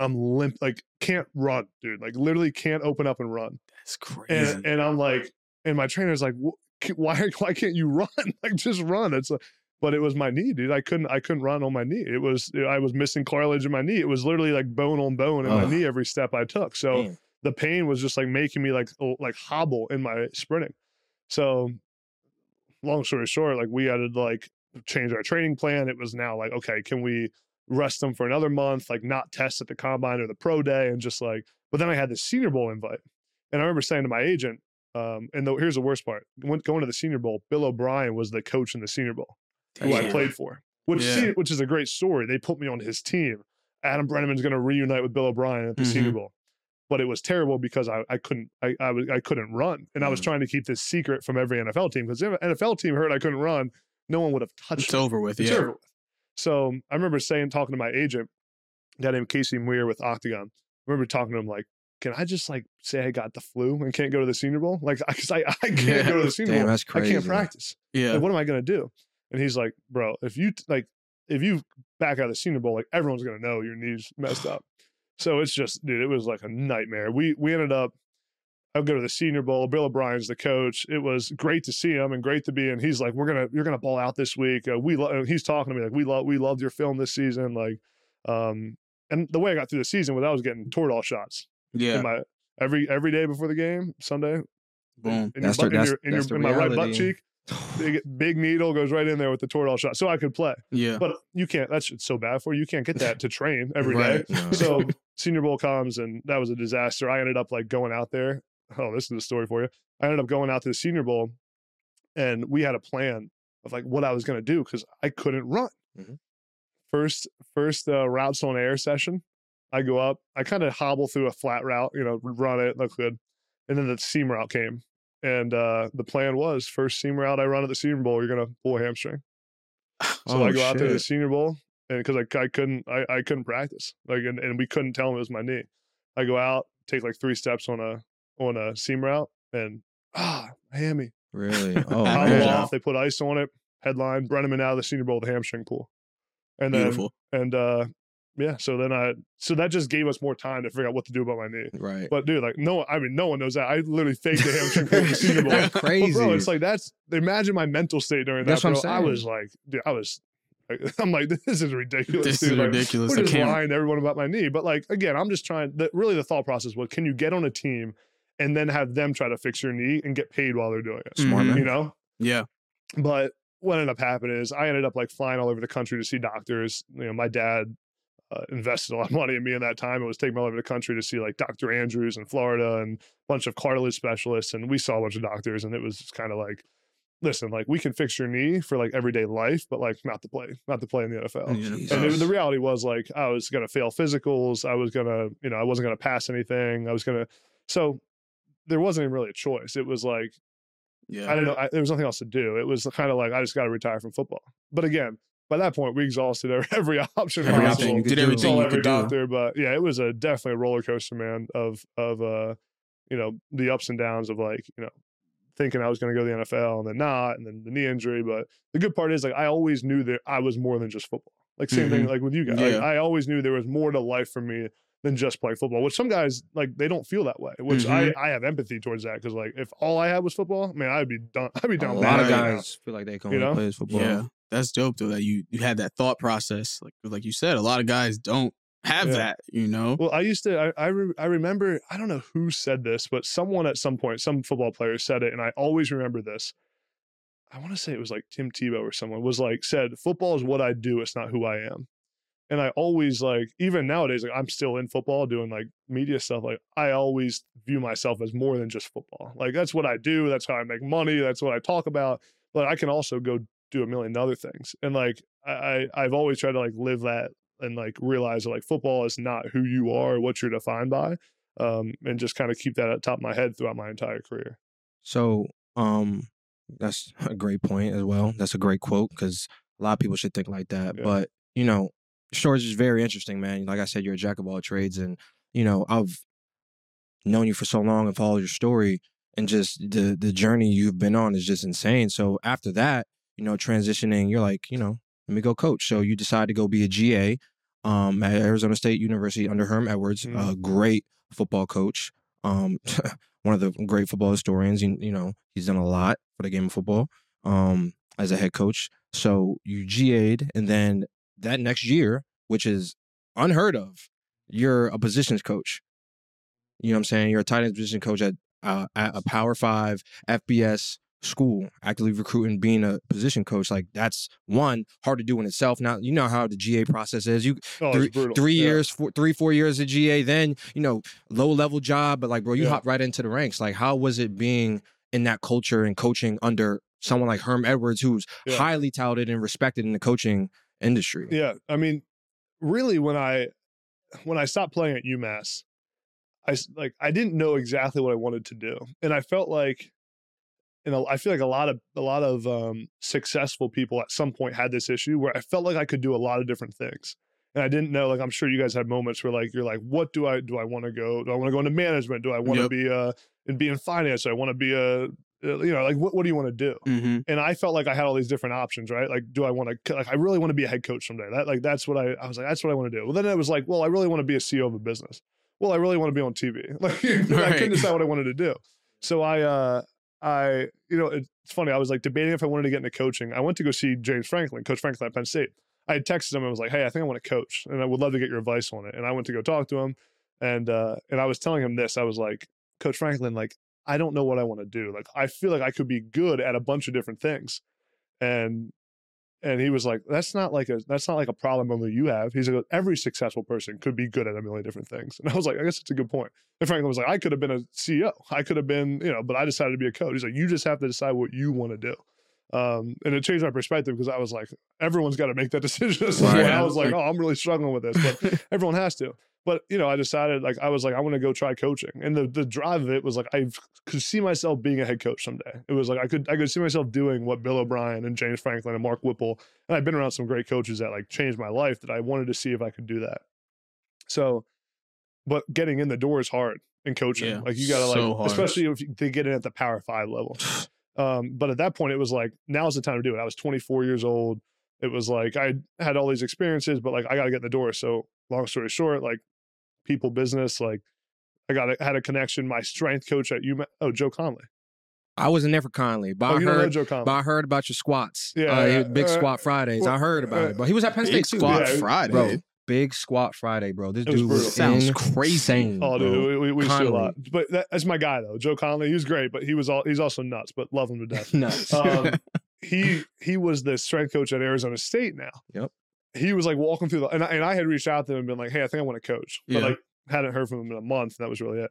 I'm limp, like can't run, dude. Like literally can't open up and run. That's crazy. And and I'm like, and my trainer's like, why why can't you run? like just run. It's like, but it was my knee, dude. I couldn't I couldn't run on my knee. It was I was missing cartilage in my knee. It was literally like bone on bone in my knee every step I took. So Damn. The pain was just like making me like oh, like hobble in my sprinting. So long story short, like we had to like change our training plan. It was now like, okay, can we rest them for another month, like not test at the combine or the pro day and just like but then I had the senior bowl invite. And I remember saying to my agent, um, and the, here's the worst part. When going to the senior bowl, Bill O'Brien was the coach in the senior bowl who I played for. Which Yeah. which is a great story. They put me on his team. Adam Breneman's gonna reunite with Bill O'Brien at the senior Mhm. bowl but it was terrible because I, I couldn't I, I was I couldn't run and I was Mm. trying to keep this secret from every NFL team because if an NFL team heard I couldn't run, no one would have touched It's me. over with. It's Yeah. over with. So I remember saying talking to my agent, a guy named Casey Muir with Octagon. I remember talking to him like, "Can I just like say I got the flu and can't go to the Senior Bowl? Like, because I, I can't Yeah. go to the Senior Damn, Bowl. that's I can't practice. Yeah. Like, what am I gonna do?" And he's like, "Bro, if you like, if you back out of the Senior Bowl, like everyone's gonna know your knees messed up." So it's just, dude, it was like a nightmare. We we ended up. I'll go to the Senior Bowl. Bill O'Brien's the coach. It was great to see him and great to be in. He's like, "We're gonna, you're gonna ball out this week." Uh, we, lo-, he's talking to me like, "We love, we loved your film this season." Like, um, and the way I got through the season was I was getting Toradol shots Yeah. in my every every day before the game, Sunday. Boom. In, That's your, the- butt, in, that's- your, in, that's your, the in my right butt cheek, big big needle goes right in there with the Toradol shot, so I could play. Yeah. But you can't. That's it's so bad for you. You can't get that to train every day. Right. No. So Senior Bowl comes, and that was a disaster. I ended up like going out there. Oh, this is a story for you. I ended up going out to the Senior Bowl, and we had a plan of like what I was going to do because I couldn't run. Mhm. First, first uh, routes on air session, I go up. I kind of hobble through a flat route, you know, run it, look good, and then the seam route came. And uh, the plan was first seam route I run at the Senior Bowl, you're gonna pull a hamstring. So Oh, I go out there to the. Senior Bowl, and because I, I couldn't I, I couldn't practice like and, and we couldn't tell him it was my knee. I go out, take like three steps on a on a seam route, and ah hammy. Really? Oh, off. They put ice on it. Headline: Breneman out of the Senior Bowl with a hamstring pull. And then Beautiful. and uh yeah, so then I so that just gave us more time to figure out what to do about my knee. Right. But dude, like no, I mean, no one knows that. I literally faked a hamstring pull in the Senior Bowl. But crazy. bro, it's like that's imagine my mental state during that. That's what I'm bro. I was like, dude, I was. like, I'm like, this is ridiculous. This dude. is Like, ridiculous. We're I just can't. lying to everyone about my knee. But like again, I'm just trying. The, really, the thought process was, can you get on a team and then have them try to fix your knee and get paid while they're doing it? Smart Mhm. man. You know. Yeah. But what ended up happening is I ended up like flying all over the country to see doctors. You know, my dad uh, invested a lot of money in me in that time It was taking me all over the country to see like Dr. Andrews in Florida and a bunch of cartilage specialists. And we saw a bunch of doctors, and it was just kind of like, listen, like we can fix your knee for like everyday life, but like not to play, not to play in the NFL. Jesus. And it, the reality was like I was gonna fail physicals. I was gonna, you know, I wasn't gonna pass anything. I was gonna, so there wasn't even really a choice. It was like Yeah. I don't know. I, there was nothing else to do. It was kind of like I just got to retire from football. But again, by that point we exhausted every, every option. Every possible. option you could did do. everything saw you every could do. doctor, but yeah, it was a definitely a roller coaster, man. Of of uh, you know, the ups and downs of like you know, thinking I was going to go to the NFL and then not, and then the knee injury. But the good part is like I always knew that I was more than just football. Like same thing like with you guys. Like, I always knew there was more to life for me than just play football. Which some guys like they don't feel that way. Which I I have empathy towards that because like if all I had was football, man, I'd be done. I'd be done. A lot of right now. guys feel like they can You know? play as football. Yeah, that's dope though. That you you had that thought process, like like you said, a lot of guys don't have Yeah. that. You know, Well, I used to. I I, re- I remember. I don't know who said this, but someone at some point, some football player said it, and I always remember this. I want to say it was like Tim Tebow or someone was like said, "Football is what I do. It's not who I am." And I always like, even nowadays, like I'm still in football doing like media stuff. Like I always view myself as more than just football. Like that's what I do. That's how I make money. That's what I talk about. But I can also go do a million other things. And like I, I've always tried to like live that and like realize that like football is not who you are or what you're defined by. Um, and just kind of keep that at the top of my head throughout my entire career. So, um, that's a great point as well. That's a great quote because a lot of people should think like that. Yeah. But you know, Shores is very interesting, man. Like I said, you're a jack of all trades, and you know, I've known you for so long and followed your story, and just the the journey you've been on is just insane. So after that, you know, transitioning, you're like, you know, let me go coach. So you decide to go be a GA um, at Arizona State University under Herm Edwards, a Mhm. great football coach. Um, one of the great football historians. You, you know, he's done a lot for the game of football um, as a head coach. So you GA'd, and then that next year, which is unheard of, you're a positions coach. You know what I'm saying? You're a tight end position coach at, uh, at a Power Five FBS school, actively recruiting, being a position coach. Like that's one hard to do in itself. Now you know how the GA process is. You Oh, three, three Yeah. years, four, three, four years of GA, then, you know, low level job, but like, bro, you Yeah. hop right into the ranks. Like, how was it being in that culture and coaching under someone like Herm Edwards, who's Yeah. highly touted and respected in the coaching industry? Yeah, I mean, really, when I when I stopped playing at UMass, I like I didn't know exactly what I wanted to do, and I felt like, know, I feel like a lot of a lot of um, successful people at some point had this issue where I felt like I could do a lot of different things, and I didn't know. Like I'm sure you guys had moments where like you're like, what do I do? I want to go? Do I want to go into management? Do I want to Yep. be uh and be in finance? Do I want to be a uh, you know like what what do you want to do? mm-hmm. and I felt like I had all these different options, right? Like, do I want to, like, I really want to be a head coach someday. That, like, that's what I, I was like, that's what I want to do. Well, then it was like, well, I really want to be a CEO of a business. Well, I really want to be on TV. Like, I couldn't decide what I wanted to do. So I, uh, I, you know, it's funny. I was like debating if I wanted to get into coaching. I went to go see James Franklin, Coach Franklin at Penn State. I had texted him and was like, hey, I think I want to coach and I would love to get your advice on it. And I went to go talk to him. And, uh, and I was telling him this. I was like, Coach Franklin, like, I don't know what I want to do. Like I feel like I could be good at a bunch of different things. And and he was like, That's not like a that's not like a problem only you have. He's like, every successful person could be good at a million different things. And I was like, I guess it's a good point. And Franklin was like, I could have been a CEO. I could have been, you know, but I decided to be a coach. He's like, you just have to decide what you want to do. Um, and it changed my perspective because I was like, everyone's got to make that decision. point. Right. I was like, oh, I'm really struggling with this, but everyone has to. But you know, I decided like I was like I want to go try coaching, and the the drive of it was like I could see myself being a head coach someday. It was like I could I could see myself doing what Bill O'Brien and James Franklin and Mark Whipple, and I've been around some great coaches that like changed my life. That I wanted to see if I could do that. So, but getting in the door is hard in coaching. Yeah, like you got to so like, hard. especially if you, they get in at the Power Five level. Um, but at that point, it was like now's the time to do it. I was 24 years old. It was like I had all these experiences, but like I got to get in the door. So long story short, like people business, like I got a, had a connection. My strength coach at UMass, oh Joe Conley. I wasn't there for Conley, but Oh, I you know heard. Joe Conley? But I heard about your squats. Yeah, uh, yeah, big uh, squat Fridays. I heard about uh, it, but he was at Penn Big State too. squat Yeah, Friday. bro. Big squat Friday, bro. This dude was brutal. Sounds insane, crazy. Oh, bro. dude, we, we, we see a lot. But that, that's my guy though, Joe Conley. He was great, but he was all he's also nuts. But love him to death. Nuts. um, he he was the strength coach at Arizona State now. Yep. He was like walking through the and I, and I had reached out to him and been like, hey, I think I want to coach, but Yeah. like hadn't heard from him in a month, and that was really it.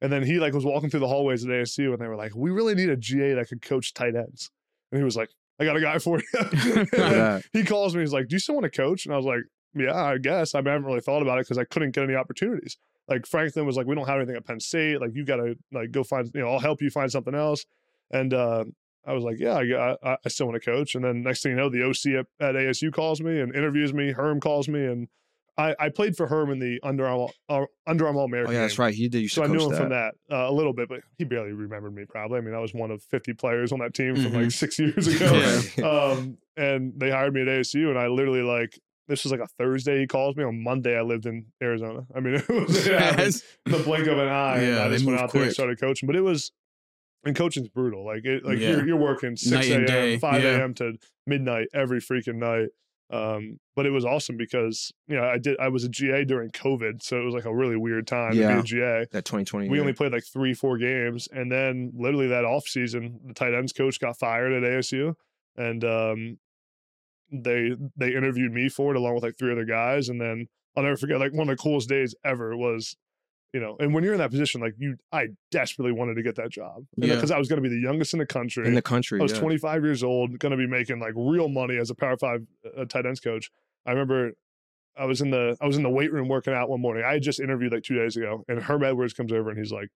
And then he like was walking through the hallways at ASU, and they were like, we really need a GA that could coach tight ends. And he was like, I got a guy for you. And then Yeah. he calls me, he's like, do you still want to coach? And I was like, yeah, I guess. I, mean, I haven't really thought about it because I couldn't get any opportunities. Like Franklin was like, we don't have anything at Penn State. Like you got to like go find, you know, I'll help you find something else. And uh, I was like, yeah, I, I, I still want to coach. And then next thing you know, the OC at, at ASU calls me and interviews me. Herm calls me, and I, I played for Herm in the Under Armour uh, Under Armour Oh American. yeah, that's right. He did. You So I knew him that. from that uh, a little bit, but he barely remembered me. Probably. I mean, I was one of 50 players on that team from like Mhm. six years ago. Yeah. um, and they hired me at ASU, and I literally like this was like a Thursday. He calls me on Monday. I lived in Arizona. I mean, it was it happened Yes. the blink of an eye. and Yeah, I just went out there and started coaching. But it was, and coaching's brutal. Like it, like Yeah. you're, you're working six a.m., five yeah. a.m. to midnight every freaking night. Um, but it was awesome because you know I did I was a GA during COVID, so it was like a really weird time Yeah. to be a GA. that 2020. We year. only played like three, four games, and then literally that off season, the tight ends coach got fired at ASU, and um, they they interviewed me for it along with like three other guys, and then I'll never forget like one of the coolest days ever was, you know, and when you're in that position, like you, I desperately wanted to get that job Yeah. because I was going to be the youngest in the country. in the country. I was yeah. 25 years old, going to be making like real money as a Power Five uh, tight ends coach. I remember I was in the I was in the weight room working out one morning. I had just interviewed like two days ago, and Herm Edwards comes over and he's like,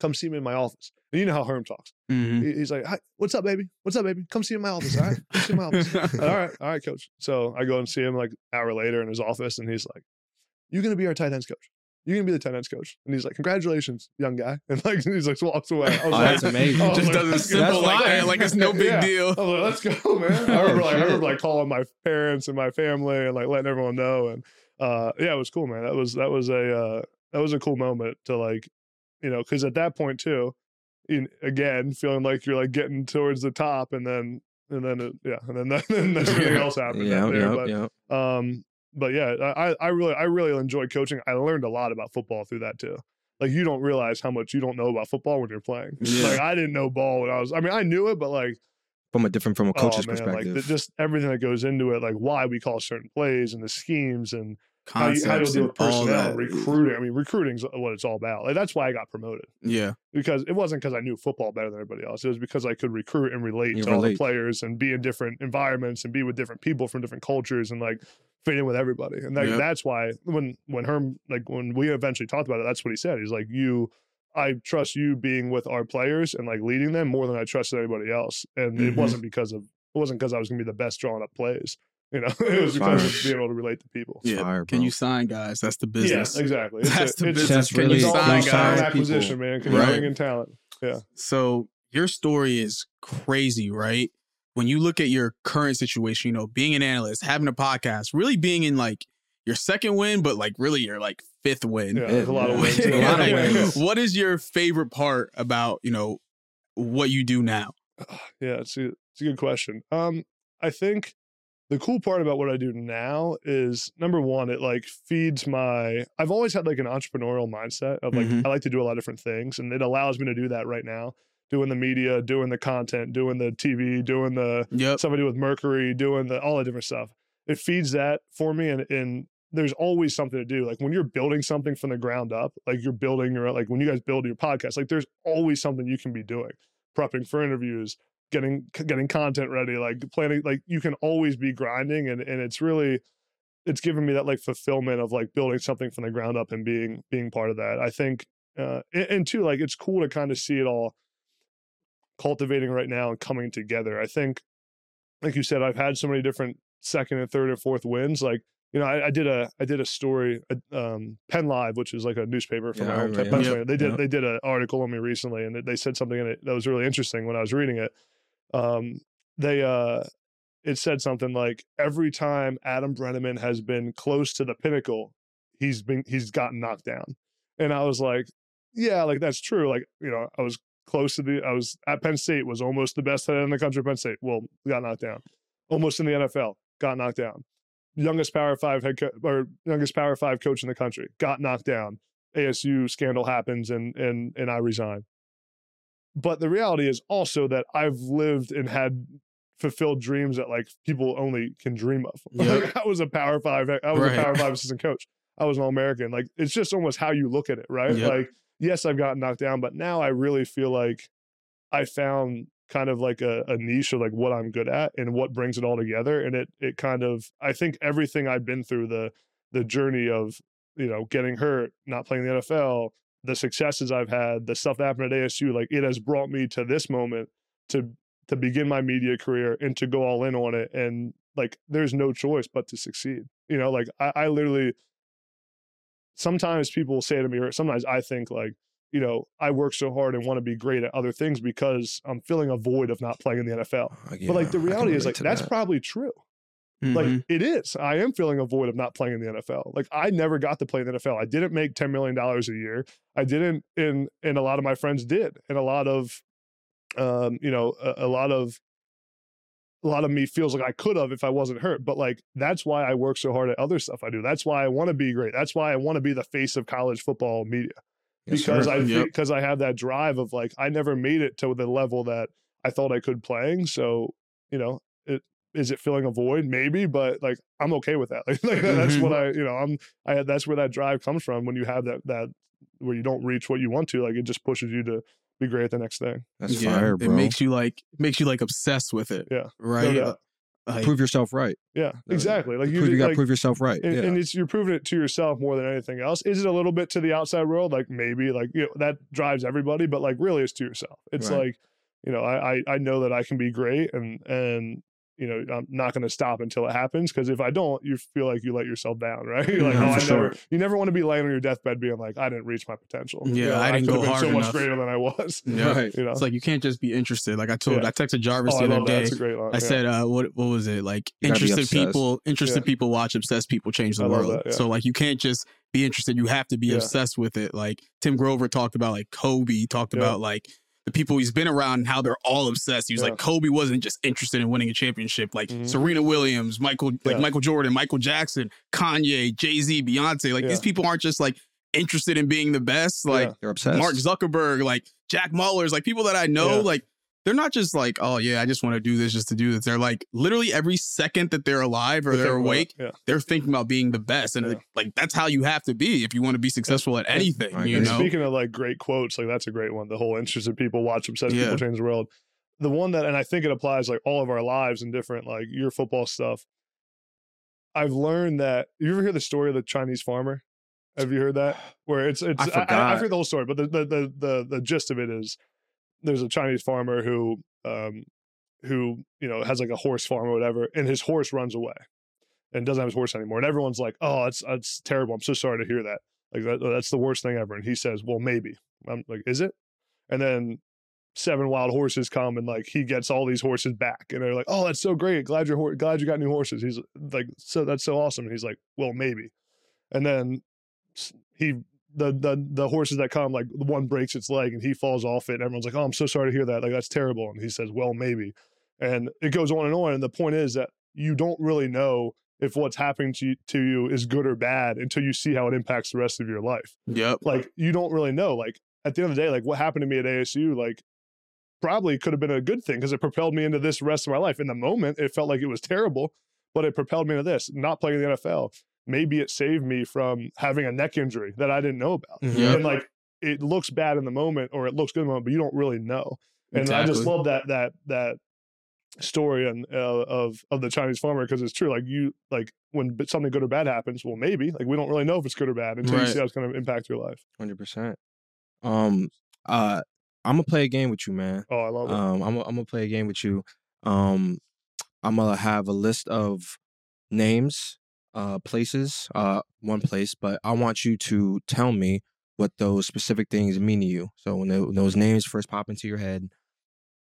"Come see me in my office." And you know how Herm talks. Mhm. He's like, Hi, "What's up, baby? What's up, baby? Come see me in my office. All right, come see my office." all right, all right, coach. So I go and see him like an hour later in his office, and he's like, "You're gonna be our tight ends coach. You're gonna be the ends coach." And he's like, "Congratulations, young guy." And like he's like walks away. I was Oh, like, that's amazing. Just like, does it "Let's simple like that, like it's no big Yeah. deal. I was like, let's go, man. I Oh, remember, like, I remember like calling my parents and my family and like letting everyone know. And uh, yeah, it was cool, man. That was that was a uh, that was a cool moment to like, you know, because at that point too, in, again, feeling like you're like getting towards the top, and then and then it, yeah, and then then everything else happened. Yeah, there. yeah, but yeah. um, but yeah, I I really I really enjoy coaching. I learned a lot about football through that too. Like you don't realize how much you don't know about football when you're playing. Yeah. Like I didn't know ball when I was. I mean, I knew it, but like From a different, from a oh, coach's oh, man, perspective. like the, just everything that goes into it, like why we call certain plays and the schemes and how you, how you deal with personnel, recruiting. I mean, recruiting's what it's all about. Like that's why I got promoted Yeah. because it wasn't because I knew football better than everybody else. It was because I could recruit and relate You to all the players and be in different environments and be with different people from different cultures and like fit in with everybody. And like, Yep. that's why when when Herm like when we eventually talked about it, that's what he said. He's like, you. I trust you being with our players and like leading them more than I trusted anybody else. And it Mhm. wasn't because of it wasn't because I was gonna be the best drawing up plays. You know, it was because of being able to relate to people. Yeah. fire, Can you sign guys? That's the business. Yeah, exactly. It's That's a- the it's- business. That's Can really you it's all sign about talent guys? acquisition, man. Can you bring in talent? Yeah. So your story is crazy, right? When you look at your current situation, you know, being an analyst, having a podcast, really being in like your second win, but like really your like fifth win. Yeah, there's a lot of wins. A lot of wins. what is your favorite part about, you know, what you do now? Yeah, it's a, it's a good question. Um, I think the cool part about what I do now is number one, it like feeds my. I've always had like an entrepreneurial mindset of like Mhm. I like to do a lot of different things, and it allows me to do that right now. Doing the media, doing the content, doing the TV, doing the Yep. somebody with Mercury, doing the all the different stuff. It feeds that for me, and and there's always something to do. Like when you're building something from the ground up, like you're building your like when you guys build your podcast, like there's always something you can be doing, prepping for interviews, getting getting content ready, like planning. Like you can always be grinding, and and it's really it's given me that like fulfillment of like building something from the ground up and being being part of that. I think, uh, and, and two, like it's cool to kind of see it all cultivating right now and coming together. I think, like you said, I've had so many different second and third and fourth wins. Like you know, I, I did a I did a story, uh, um, Penn Live, which is like a newspaper from Yeah, my hometown. Pennsylvania. They did Yep. they did an article on me recently, and they said something in it that was really interesting when I was reading it. Um, they uh, it said something like every time Adam Breneman has been close to the pinnacle, he's been he's gotten knocked down, and I was like, yeah, like that's true. Like you know, I was close to the I was at Penn State, was almost the best head in the country. Penn State, well, got knocked down. Almost in the NFL, got knocked down. Youngest Power Five head co- or youngest Power Five coach in the country, got knocked down. ASU scandal happens, and and and I resign. But the reality is also that I've lived and had fulfilled dreams that like people only can dream of. Yep. Like, I was a Power Five. I was Right. a Power Five assistant coach. I was an All American. Like it's just almost how you look at it, right? Yep. Like yes, I've gotten knocked down, but now I really feel like I found kind of like a, a niche of like what I'm good at and what brings it all together. And it it kind of I think everything I've been through the the journey of you know getting hurt, not playing the NFL, the successes I've had, the stuff that happened at ASU, like it has brought me to this moment to to begin my media career and to go all in on it. And like, there's no choice but to succeed. You know, like I, I literally, sometimes people say to me, or sometimes I think like, you know, I work so hard and want to be great at other things because I'm filling a void of not playing in the NFL. Uh, yeah, but like the reality is like that's that. probably true. Mhm. Like it is. I am filling a void of not playing in the NFL. Like I never got to play in the NFL. I didn't make ten million dollars a year. I didn't, and and a lot of my friends did, and a lot of, um, you know, a, a lot of, a lot of me feels like I could have if I wasn't hurt. But like that's why I work so hard at other stuff I do. That's why I want to be great. That's why I want to be the face of college football media Yes, because. I Yep. because I have that drive of like I never made it to the level that I thought I could playing. So you know, it is it filling a void? Maybe, but like I'm okay with that. Like, like that's Mhm. what I you know I'm I that's where that drive comes from when you have that that where you don't reach what you want to. Like it just pushes you to be great the next day. That's Yeah, fire, bro. It makes you like makes you like obsessed with it. Yeah. Right. No Uh, like- prove yourself right. Yeah, exactly. Like you, prove, you got to like, prove yourself right. and, yeah. and it's you're proving it to yourself more than anything else. Is it a little bit to the outside world? Like maybe, like you know, that drives everybody, but like really, it's to yourself. It's Right. like, you know, I, I I know that I can be great, and and you know, I'm not going to stop until it happens. Because if I don't, you feel like you let yourself down, right? You're like, Yeah, oh, I for never. You never want to be laying on your deathbed being like, I didn't reach my potential. Yeah, You know, I didn't could go have been hard so much greater than I was. Yeah. Right. You know, It's like you can't just be interested. Like I told, Yeah. I texted Jarvis oh, the other day. That's a great line. I yeah. said, uh, what what was it? Like You gotta be interested people, interested Yeah. people watch, obsessed people change the I world. that, yeah. So like you can't just be interested. You have to be Yeah. obsessed with it. Like Tim Grover talked about like Kobe talked Yeah. about like the people he's been around and how they're all obsessed. He was Yeah. like Kobe wasn't just interested in winning a championship. Like Mhm. Serena Williams, Michael, like Yeah. Michael Jordan, Michael Jackson, Kanye, Jay Z, Beyonce. Like Yeah. these people aren't just like interested in being the best. Like Yeah. You're obsessed. Mark Zuckerberg, like Jack Mullers, like people that I know, Yeah. like they're not just like, oh yeah, I just want to do this just to do this. They're like literally every second that they're alive or They they're it. awake, Yeah. they're thinking about being the best, and Yeah. like, that's how you have to be if you want to be successful at anything. Right, You and know, speaking of like great quotes, like that's a great one. The whole interested people watch obsessed Yeah. people change the world. The one that, and I think it applies like all of our lives and different like your football stuff. I've learned that you ever hear the story of the Chinese farmer? Have you heard that? Where it's it's I I, I. I've heard the whole story, but the, the the the the gist of it is there's a Chinese farmer who um who you know has like a horse farm or whatever, and his horse runs away and doesn't have his horse anymore, and everyone's like, "Oh, that's that's terrible. I'm so sorry to hear that." Like that, that's the worst thing ever. And he says, "Well, maybe." I'm like, "Is it?" And then seven wild horses come and like he gets all these horses back, and they're like, "Oh, that's so great. Glad you're hor- glad you got new horses." He's like, "So that's so awesome." And he's like, "Well, maybe." And then he the the the horses that come like one breaks its leg and he falls off it and everyone's like oh i'm so sorry to hear that. Like that's terrible. And he says well maybe. And it goes on and on. And the point is that you don't really know if what's happening to you, to you is good or bad until you see how it impacts the rest of your life. Yep, like you don't really know. Like at the end of the day like what happened to me at asu like probably could have been a good thing because it propelled me into this rest of my life. In the moment it felt like it was terrible but it propelled me into this. Not playing in the nfl maybe it saved me from having a neck injury that i didn't know about Mhm. And like it looks bad in the moment or it looks good in the moment but you don't really know and i just love that that that story and uh, of of the chinese farmer because it's true like you like when something good or bad happens well maybe like we don't really know if it's good or bad until you see how it's going to impact your life Hundred percent. Um, uh, I'm gonna play a game with you, man. oh i love it Um, I'm I'm gonna play a game with you. Um, I'm gonna have a list of names, uh, places, uh, one place, but I want you to tell me what those specific things mean to you. So when, when those names first pop into your head,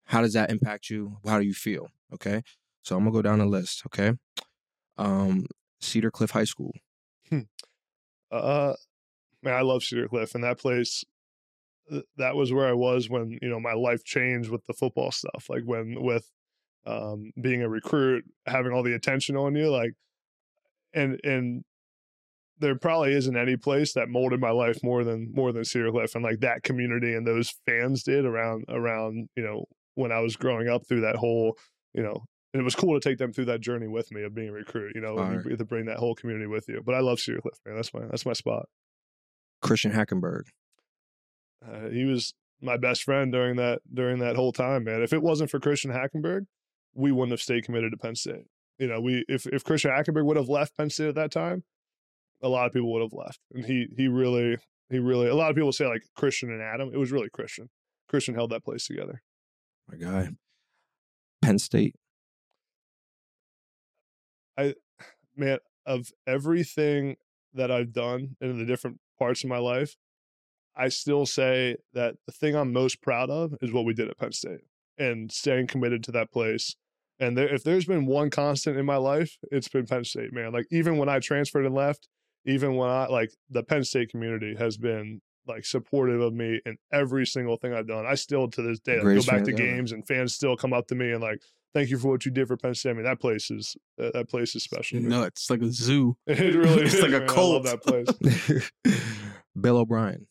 how does that impact you? How do you feel? Okay, so I'm gonna go down the list. Okay, um, Cedar Cliff High School. Uh, man, I love Cedar Cliff, and that place. That was where I was when you know my life changed with the football stuff. Like when with um, being a recruit, having all the attention on you, like, and and there probably isn't any place that molded my life more than more than Cedar Cliff, and like that community and those fans did around around you know when I was growing up through that whole you know. And it was cool to take them through that journey with me of being a recruit, you know, you to bring that whole community with you. But I love Cedar Cliff, man. That's my that's my spot. Christian Hackenberg. Uh, he was my best friend during that during that whole time, man. If it wasn't for Christian Hackenberg, we wouldn't have stayed committed to Penn State. You know, we if if Christian Hackenberg would have left Penn State at that time, a lot of people would have left. And he he really he really a lot of people say like Christian and Adam. It was really Christian. Christian held that place together. My guy. Penn State? I man, of everything that I've done in the different parts of my life, I still say that the thing I'm most proud of is what we did at Penn State and staying committed to that place. And there, if there's been one constant in my life, it's been Penn State, man. Like even when I transferred and left, even when I like the Penn State community has been like supportive of me in every single thing I've done. I still to this day like, go back to ever. games and fans still come up to me and like, thank you for what you did for Penn State. I mean, that place is that, that place is special. No, it's like a zoo. It really It's is. like a man. I cult. love that place. Bill O'Brien.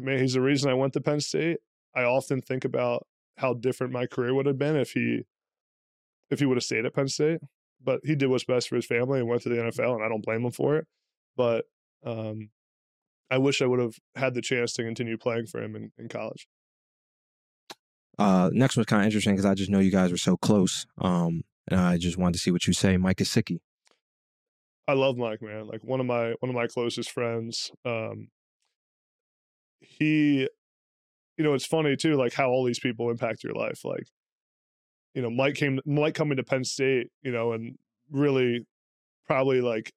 Man, he's the reason I went to Penn State. I often think about how different my career would have been if he if he would have stayed at Penn State. But he did what's best for his family and went to the NFL, and I don't blame him for it. But um, I wish I would have had the chance to continue playing for him in, in college. Uh, next one's kind of interesting because I just know you guys were so close. Um, and I just wanted to see what you say. Mike Gesicki. I love Mike, man. Like one of my one of my closest friends. Um, he, you know, it's funny too, like how all these people impact your life. Like, you know, Mike came, Mike coming to Penn State, you know, and really probably like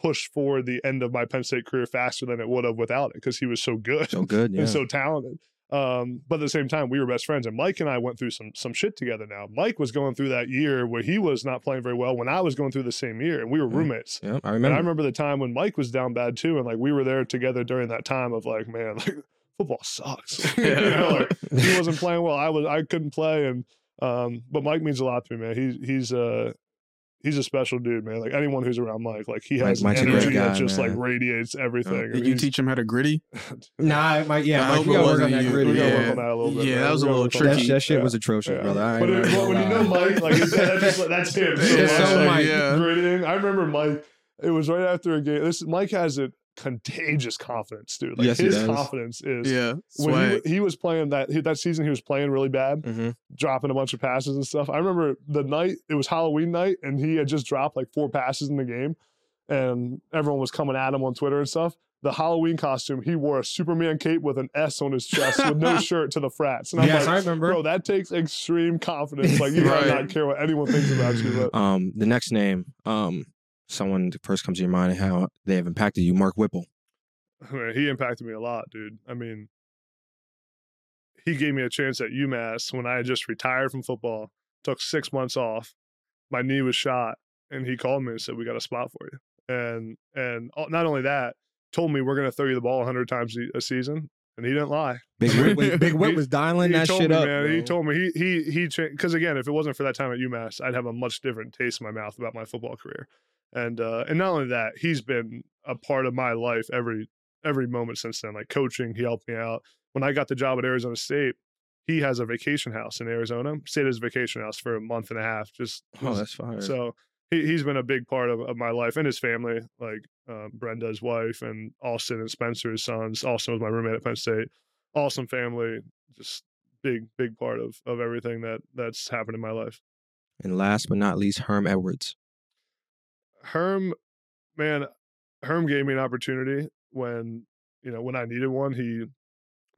pushed forward the end of my Penn State career faster than it would have without it because he was so good So good. Yeah. and so talented. Um, but at the same time, we were best friends, and Mike and I went through some some shit together. Now, Mike was going through that year where he was not playing very well when I was going through the same year, and we were roommates. yeah, I And remember. I remember the time when Mike was down bad too, and like we were there together during that time of like, man, like football sucks. you know, like he wasn't playing well. I was, I couldn't play, and um, but Mike means a lot to me, man. He's he's uh he's a special dude, man. Like anyone who's around Mike, like he has Mike's a great energy that guy, just like radiates everything. Did And you teach him how to griddy? Nah, Mike. Yeah, I Mike. hope You gotta work on that you. griddy. We gotta Yeah. work on that a little bit. Yeah, man. that was a little work on That, tricky. that shit Yeah. was atrocious, Yeah. brother. I ain't But, it, gonna when you know. Mike, like it's, that's, just, that's him. So It's much, so like, Mike. Yeah. gritting. I remember Mike. It was right after a game. This Mike has a contagious confidence, dude. Like Yes, his confidence is Yeah, when he, he was playing that he, that season. He was playing really bad, Mhm. dropping a bunch of passes and stuff. I remember the night it was Halloween night, and he had just dropped like four passes in the game, and everyone was coming at him on Twitter and stuff. The Halloween costume, he wore a Superman cape with an S on his chest with no shirt to the frats. And I'm Yes, like, I remember. Bro, that takes extreme confidence. Like you Right. not care what anyone thinks about you. But Um, the next name, um, someone that first comes to your mind and how they have impacted you. Mark Whipple. he impacted me a lot, dude. I mean, he gave me a chance at UMass when I had just retired from football. Took six months off. My knee was shot, and he called me and said, "We got a spot for you." And and not only that, told me we're gonna throw you the ball hundred times a- season, and he didn't lie. Big Whip, was- Big Whip was dialing he that told shit me, up. man. He told me he he he because again, if it wasn't for that time at UMass, I'd have a much different taste in my mouth about my football career. And uh, and not only that, he's been a part of my life every every moment since then. Like coaching, he helped me out. When I got the job at Arizona State, he has a vacation house in Arizona. Stayed at his vacation house for a month and a half. Just Oh, that's fire. so he, he's been a big part of, of my life and his family, like um, Brenda's wife and Austin and Spencer's sons. Austin was my roommate at Penn State. Awesome family, just big, big part of of everything that that's happened in my life. and last but not least, Herm Edwards. Herm, man, Herm gave me an opportunity when you know when I needed one. He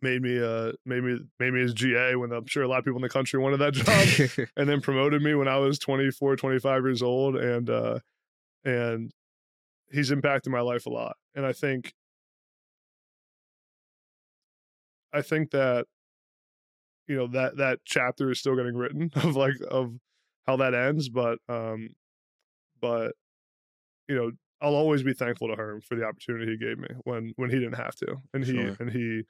made me uh made me made me his GA when I'm sure a lot of people in the country wanted that job. and then promoted me when I was 24, 25 years old. And, uh, and he's impacted my life a lot. And I think, I think that, you know, that, that chapter is still getting written of like, of how that ends. But, um, but, you know, I'll always be thankful to Herm for the opportunity he gave me when, when he didn't have to. And he, Sure. and he,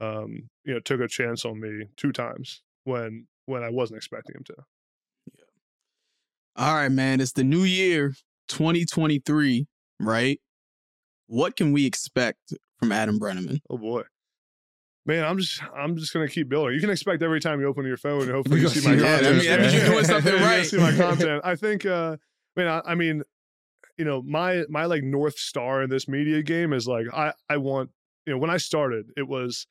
um, you know, took a chance on me two times when, when I wasn't expecting him to. Yeah. All right, man. It's the new year, 2023, right? What can we expect from Adam Breneman? Oh boy. Man, I'm just I'm just gonna keep building. You can expect every time you open your phone, and hopefully you see my content. that means you're doing something right. See my content. I think. uh I mean, I, I mean, you know, my my like north star in this media game is like I I want you know when I started it was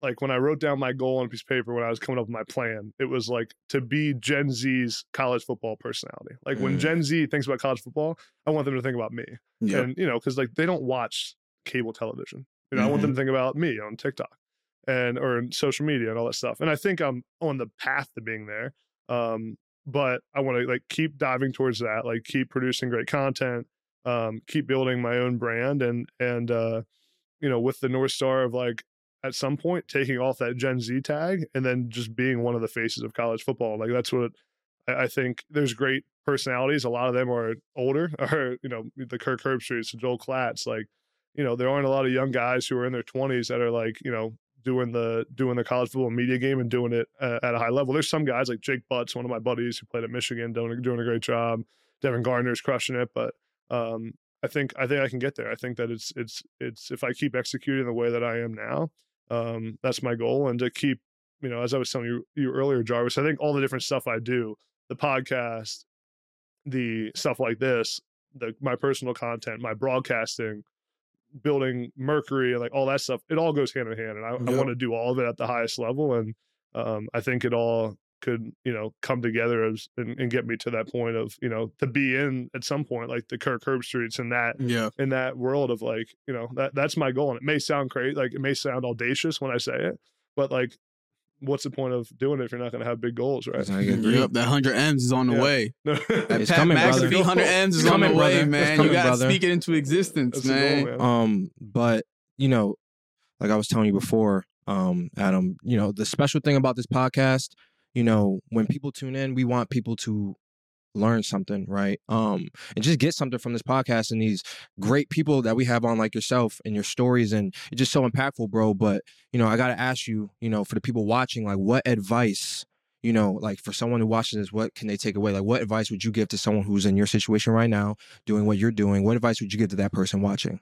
like when I wrote down my goal on a piece of paper when I was coming up with my plan, it was like to be Gen Z's college football personality. Like when Mm. Gen Z thinks about college football, I want them to think about me Yeah. and you know because like they don't watch cable television you know i want them to think about me on tiktok and or in social media and all that stuff and i think i'm on the path to being there Um, but I want to like keep diving towards that, like keep producing great content, um, keep building my own brand, and and uh, you know, with the north star of like at some point taking off that Gen Z tag and then just being one of the faces of college football. Like that's what I, I think. There's great personalities. A lot of them are older, or you know, the Kirk Herbstreits, Joel Klatts. Like, you know, there aren't a lot of young guys who are in their 20s that are like, you know, doing the doing the college football media game and doing it uh, at a high level. There's some guys like Jake Butts, one of my buddies who played at Michigan, doing doing a great job. Devin Gardner's crushing it, but um, I think I think I can get there. I think that it's it's it's if I keep executing the way that I am now, um, that's my goal, and to keep you know as I was telling you you earlier, Jarvis. I think all the different stuff I do, the podcast, the stuff like this, the my personal content, my broadcasting, building Mercury, and like all that stuff, it all goes hand in hand, and I, Yep. I want to do all of it at the highest level, and um, I think it all could you know come together as and, and get me to that point of you know to be in at some point like the Kirk Herbstreits and that Yeah. in that world of like you know that that's my goal and it may sound crazy like it may sound audacious when i say it but like what's the point of doing it if you're not going to have big goals right I agree. Yep. That 100 M's is on the Yeah. way. no, That It's Pat coming, brother. McAfee 100 M's is It's on the coming, way, brother. Man. coming, you got to brother. speak it into existence, man. goal man Um, but you know, like I was telling you before, um, Adam, you know, the special thing about this podcast, you know, when people tune in, we want people to learn something, right? Um, and just get something from this podcast and these great people that we have on, like yourself and your stories, and it's just so impactful, bro. But you know, I gotta ask you, you know, for the people watching, like, what advice? You know, like for someone who watches this, what can they take away? Like, what advice would you give to someone who's in your situation right now, doing what you're doing? What advice would you give to that person watching?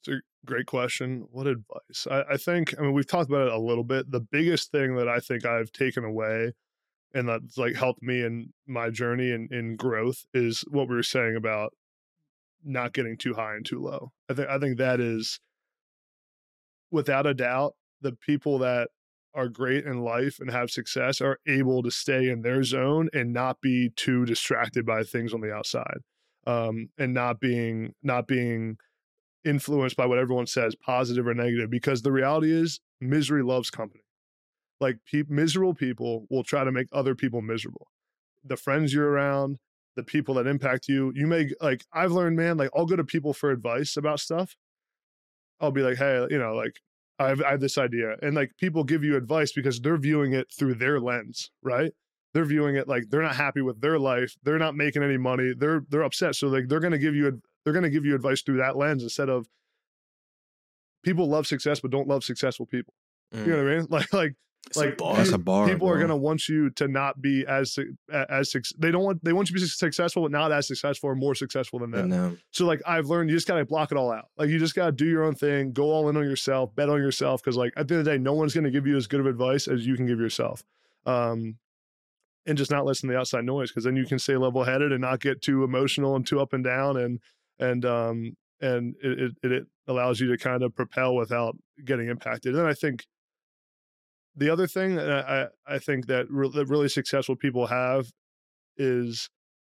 It's a great question. What advice? I, I think, I mean, we've talked about it a little bit. The biggest thing that I think I've taken away and that's like helped me in my journey and in growth is what we were saying about not getting too high and too low. I think I think that is without a doubt the people that are great in life and have success are able to stay in their zone and not be too distracted by things on the outside um, and not being not being influenced by what everyone says positive or negative because the reality is misery loves company like pe- miserable people will try to make other people miserable. The friends you're around the people that impact you you may like i've learned man like i'll go to people for advice about stuff. I'll be like hey you know like I have, I have this idea and like people give you advice because they're viewing it through their lens right? They're viewing it like they're not happy with their life they're not making any money they're they're upset so like they're to give you they're going to give you advice through that lens instead of people love success but don't love successful people. You know mm. what i mean? Like like It's a like bar. That's a bar. people are going to want you to not be as su- as they don't want they want you to be successful but not as successful or more successful than them And, so like I've learned you just gotta block it all out. Like you just gotta do your own thing, go all in on yourself, bet on yourself. Cause like at the end of the day, no one's gonna give you as good of advice as you can give yourself. Um and just not listen to the outside noise because then you can stay level headed and not get too emotional and too up and down and and um and it, it it allows you to kind of propel without getting impacted. And I think the other thing that I, I think that, re- that really successful people have is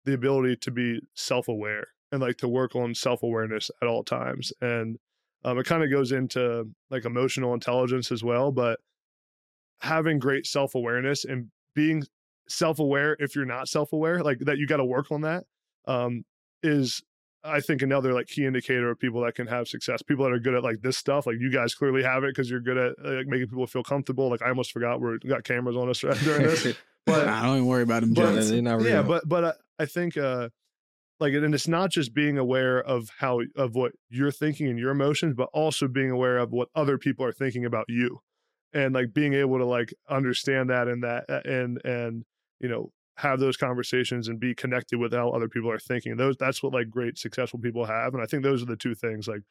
the ability to be self-aware and like to work on self-awareness at all times and um, it kind of goes into like emotional intelligence as well but having great self-awareness and being self-aware if you're not self-aware like that you got to work on that um, is i think another like key indicator of people that can have success people that are good at like this stuff like you guys clearly have it because you're good at like making people feel comfortable like i almost forgot we got cameras on us during this but I don't even worry about them, but- they're not yeah but but uh, i think uh like and it's not just being aware of how of what you're thinking and your emotions but also being aware of what other people are thinking about you and like being able to like understand that and that uh, and and you know have those conversations and be connected with how other people are thinking those that's what like great successful people have and i think those are the two things like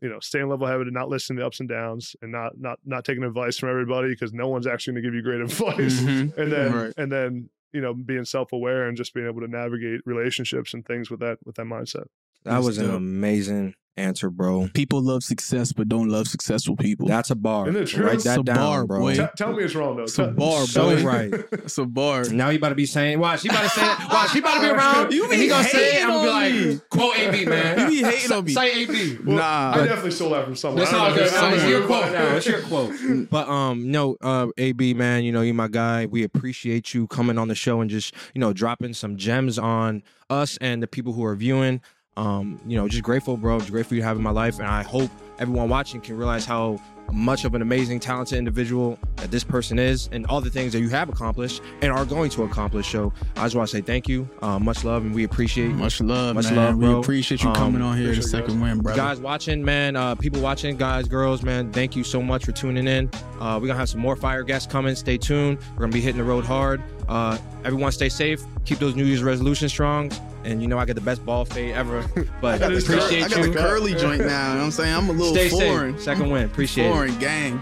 you know staying level headed and not listening to ups and downs and not not not taking advice from everybody because no one's actually going to give you great advice Mhm. and then Right. and then you know being self-aware and just being able to navigate relationships and things with that with that mindset That was an amazing answer, bro. People love success, but don't love successful people. That's a bar. Isn't it true? Write It's that a down, bar, bro. boy. T- tell me it's wrong though. It's a Tell- bar, So boy. right. It's a bar. Now you about to be saying, watch, he about to say it. Watch, he about to be around. You and be he gonna say it. hating I'm gonna on be me. like, quote AB, man. You be hating on me. Say AB. Well, Nah. I definitely stole that from someone. That's I all don't know good. who- I don't It's your quote now. It's your quote. But um, no, uh, AB man, you know you're my guy. We appreciate you coming on the show and just you know dropping some gems on us and the people who are viewing. Um, you know, just grateful, bro. Just grateful you have in my life, and I hope everyone watching can realize how much of an amazing, talented individual that this person is, and all the things that you have accomplished and are going to accomplish. So I just want to say thank you, uh, much love, and we appreciate Much love, Much man. love, we appreciate you Um, coming on here the appreciate you second win, brother. guys watching, man, uh, people watching, guys, girls, man, thank you so much for tuning in. Uh, we're gonna have some more fire guests coming. Stay tuned. We're gonna be hitting the road hard. Uh, everyone stay safe. Keep those New Year's resolutions strong. And you know I get the best ball fade ever. But I appreciate cur- you. I got the curly joint now. You know what I'm saying? I'm a little stay foreign. Safe. Second win. Appreciate foreign it. Foreign gang.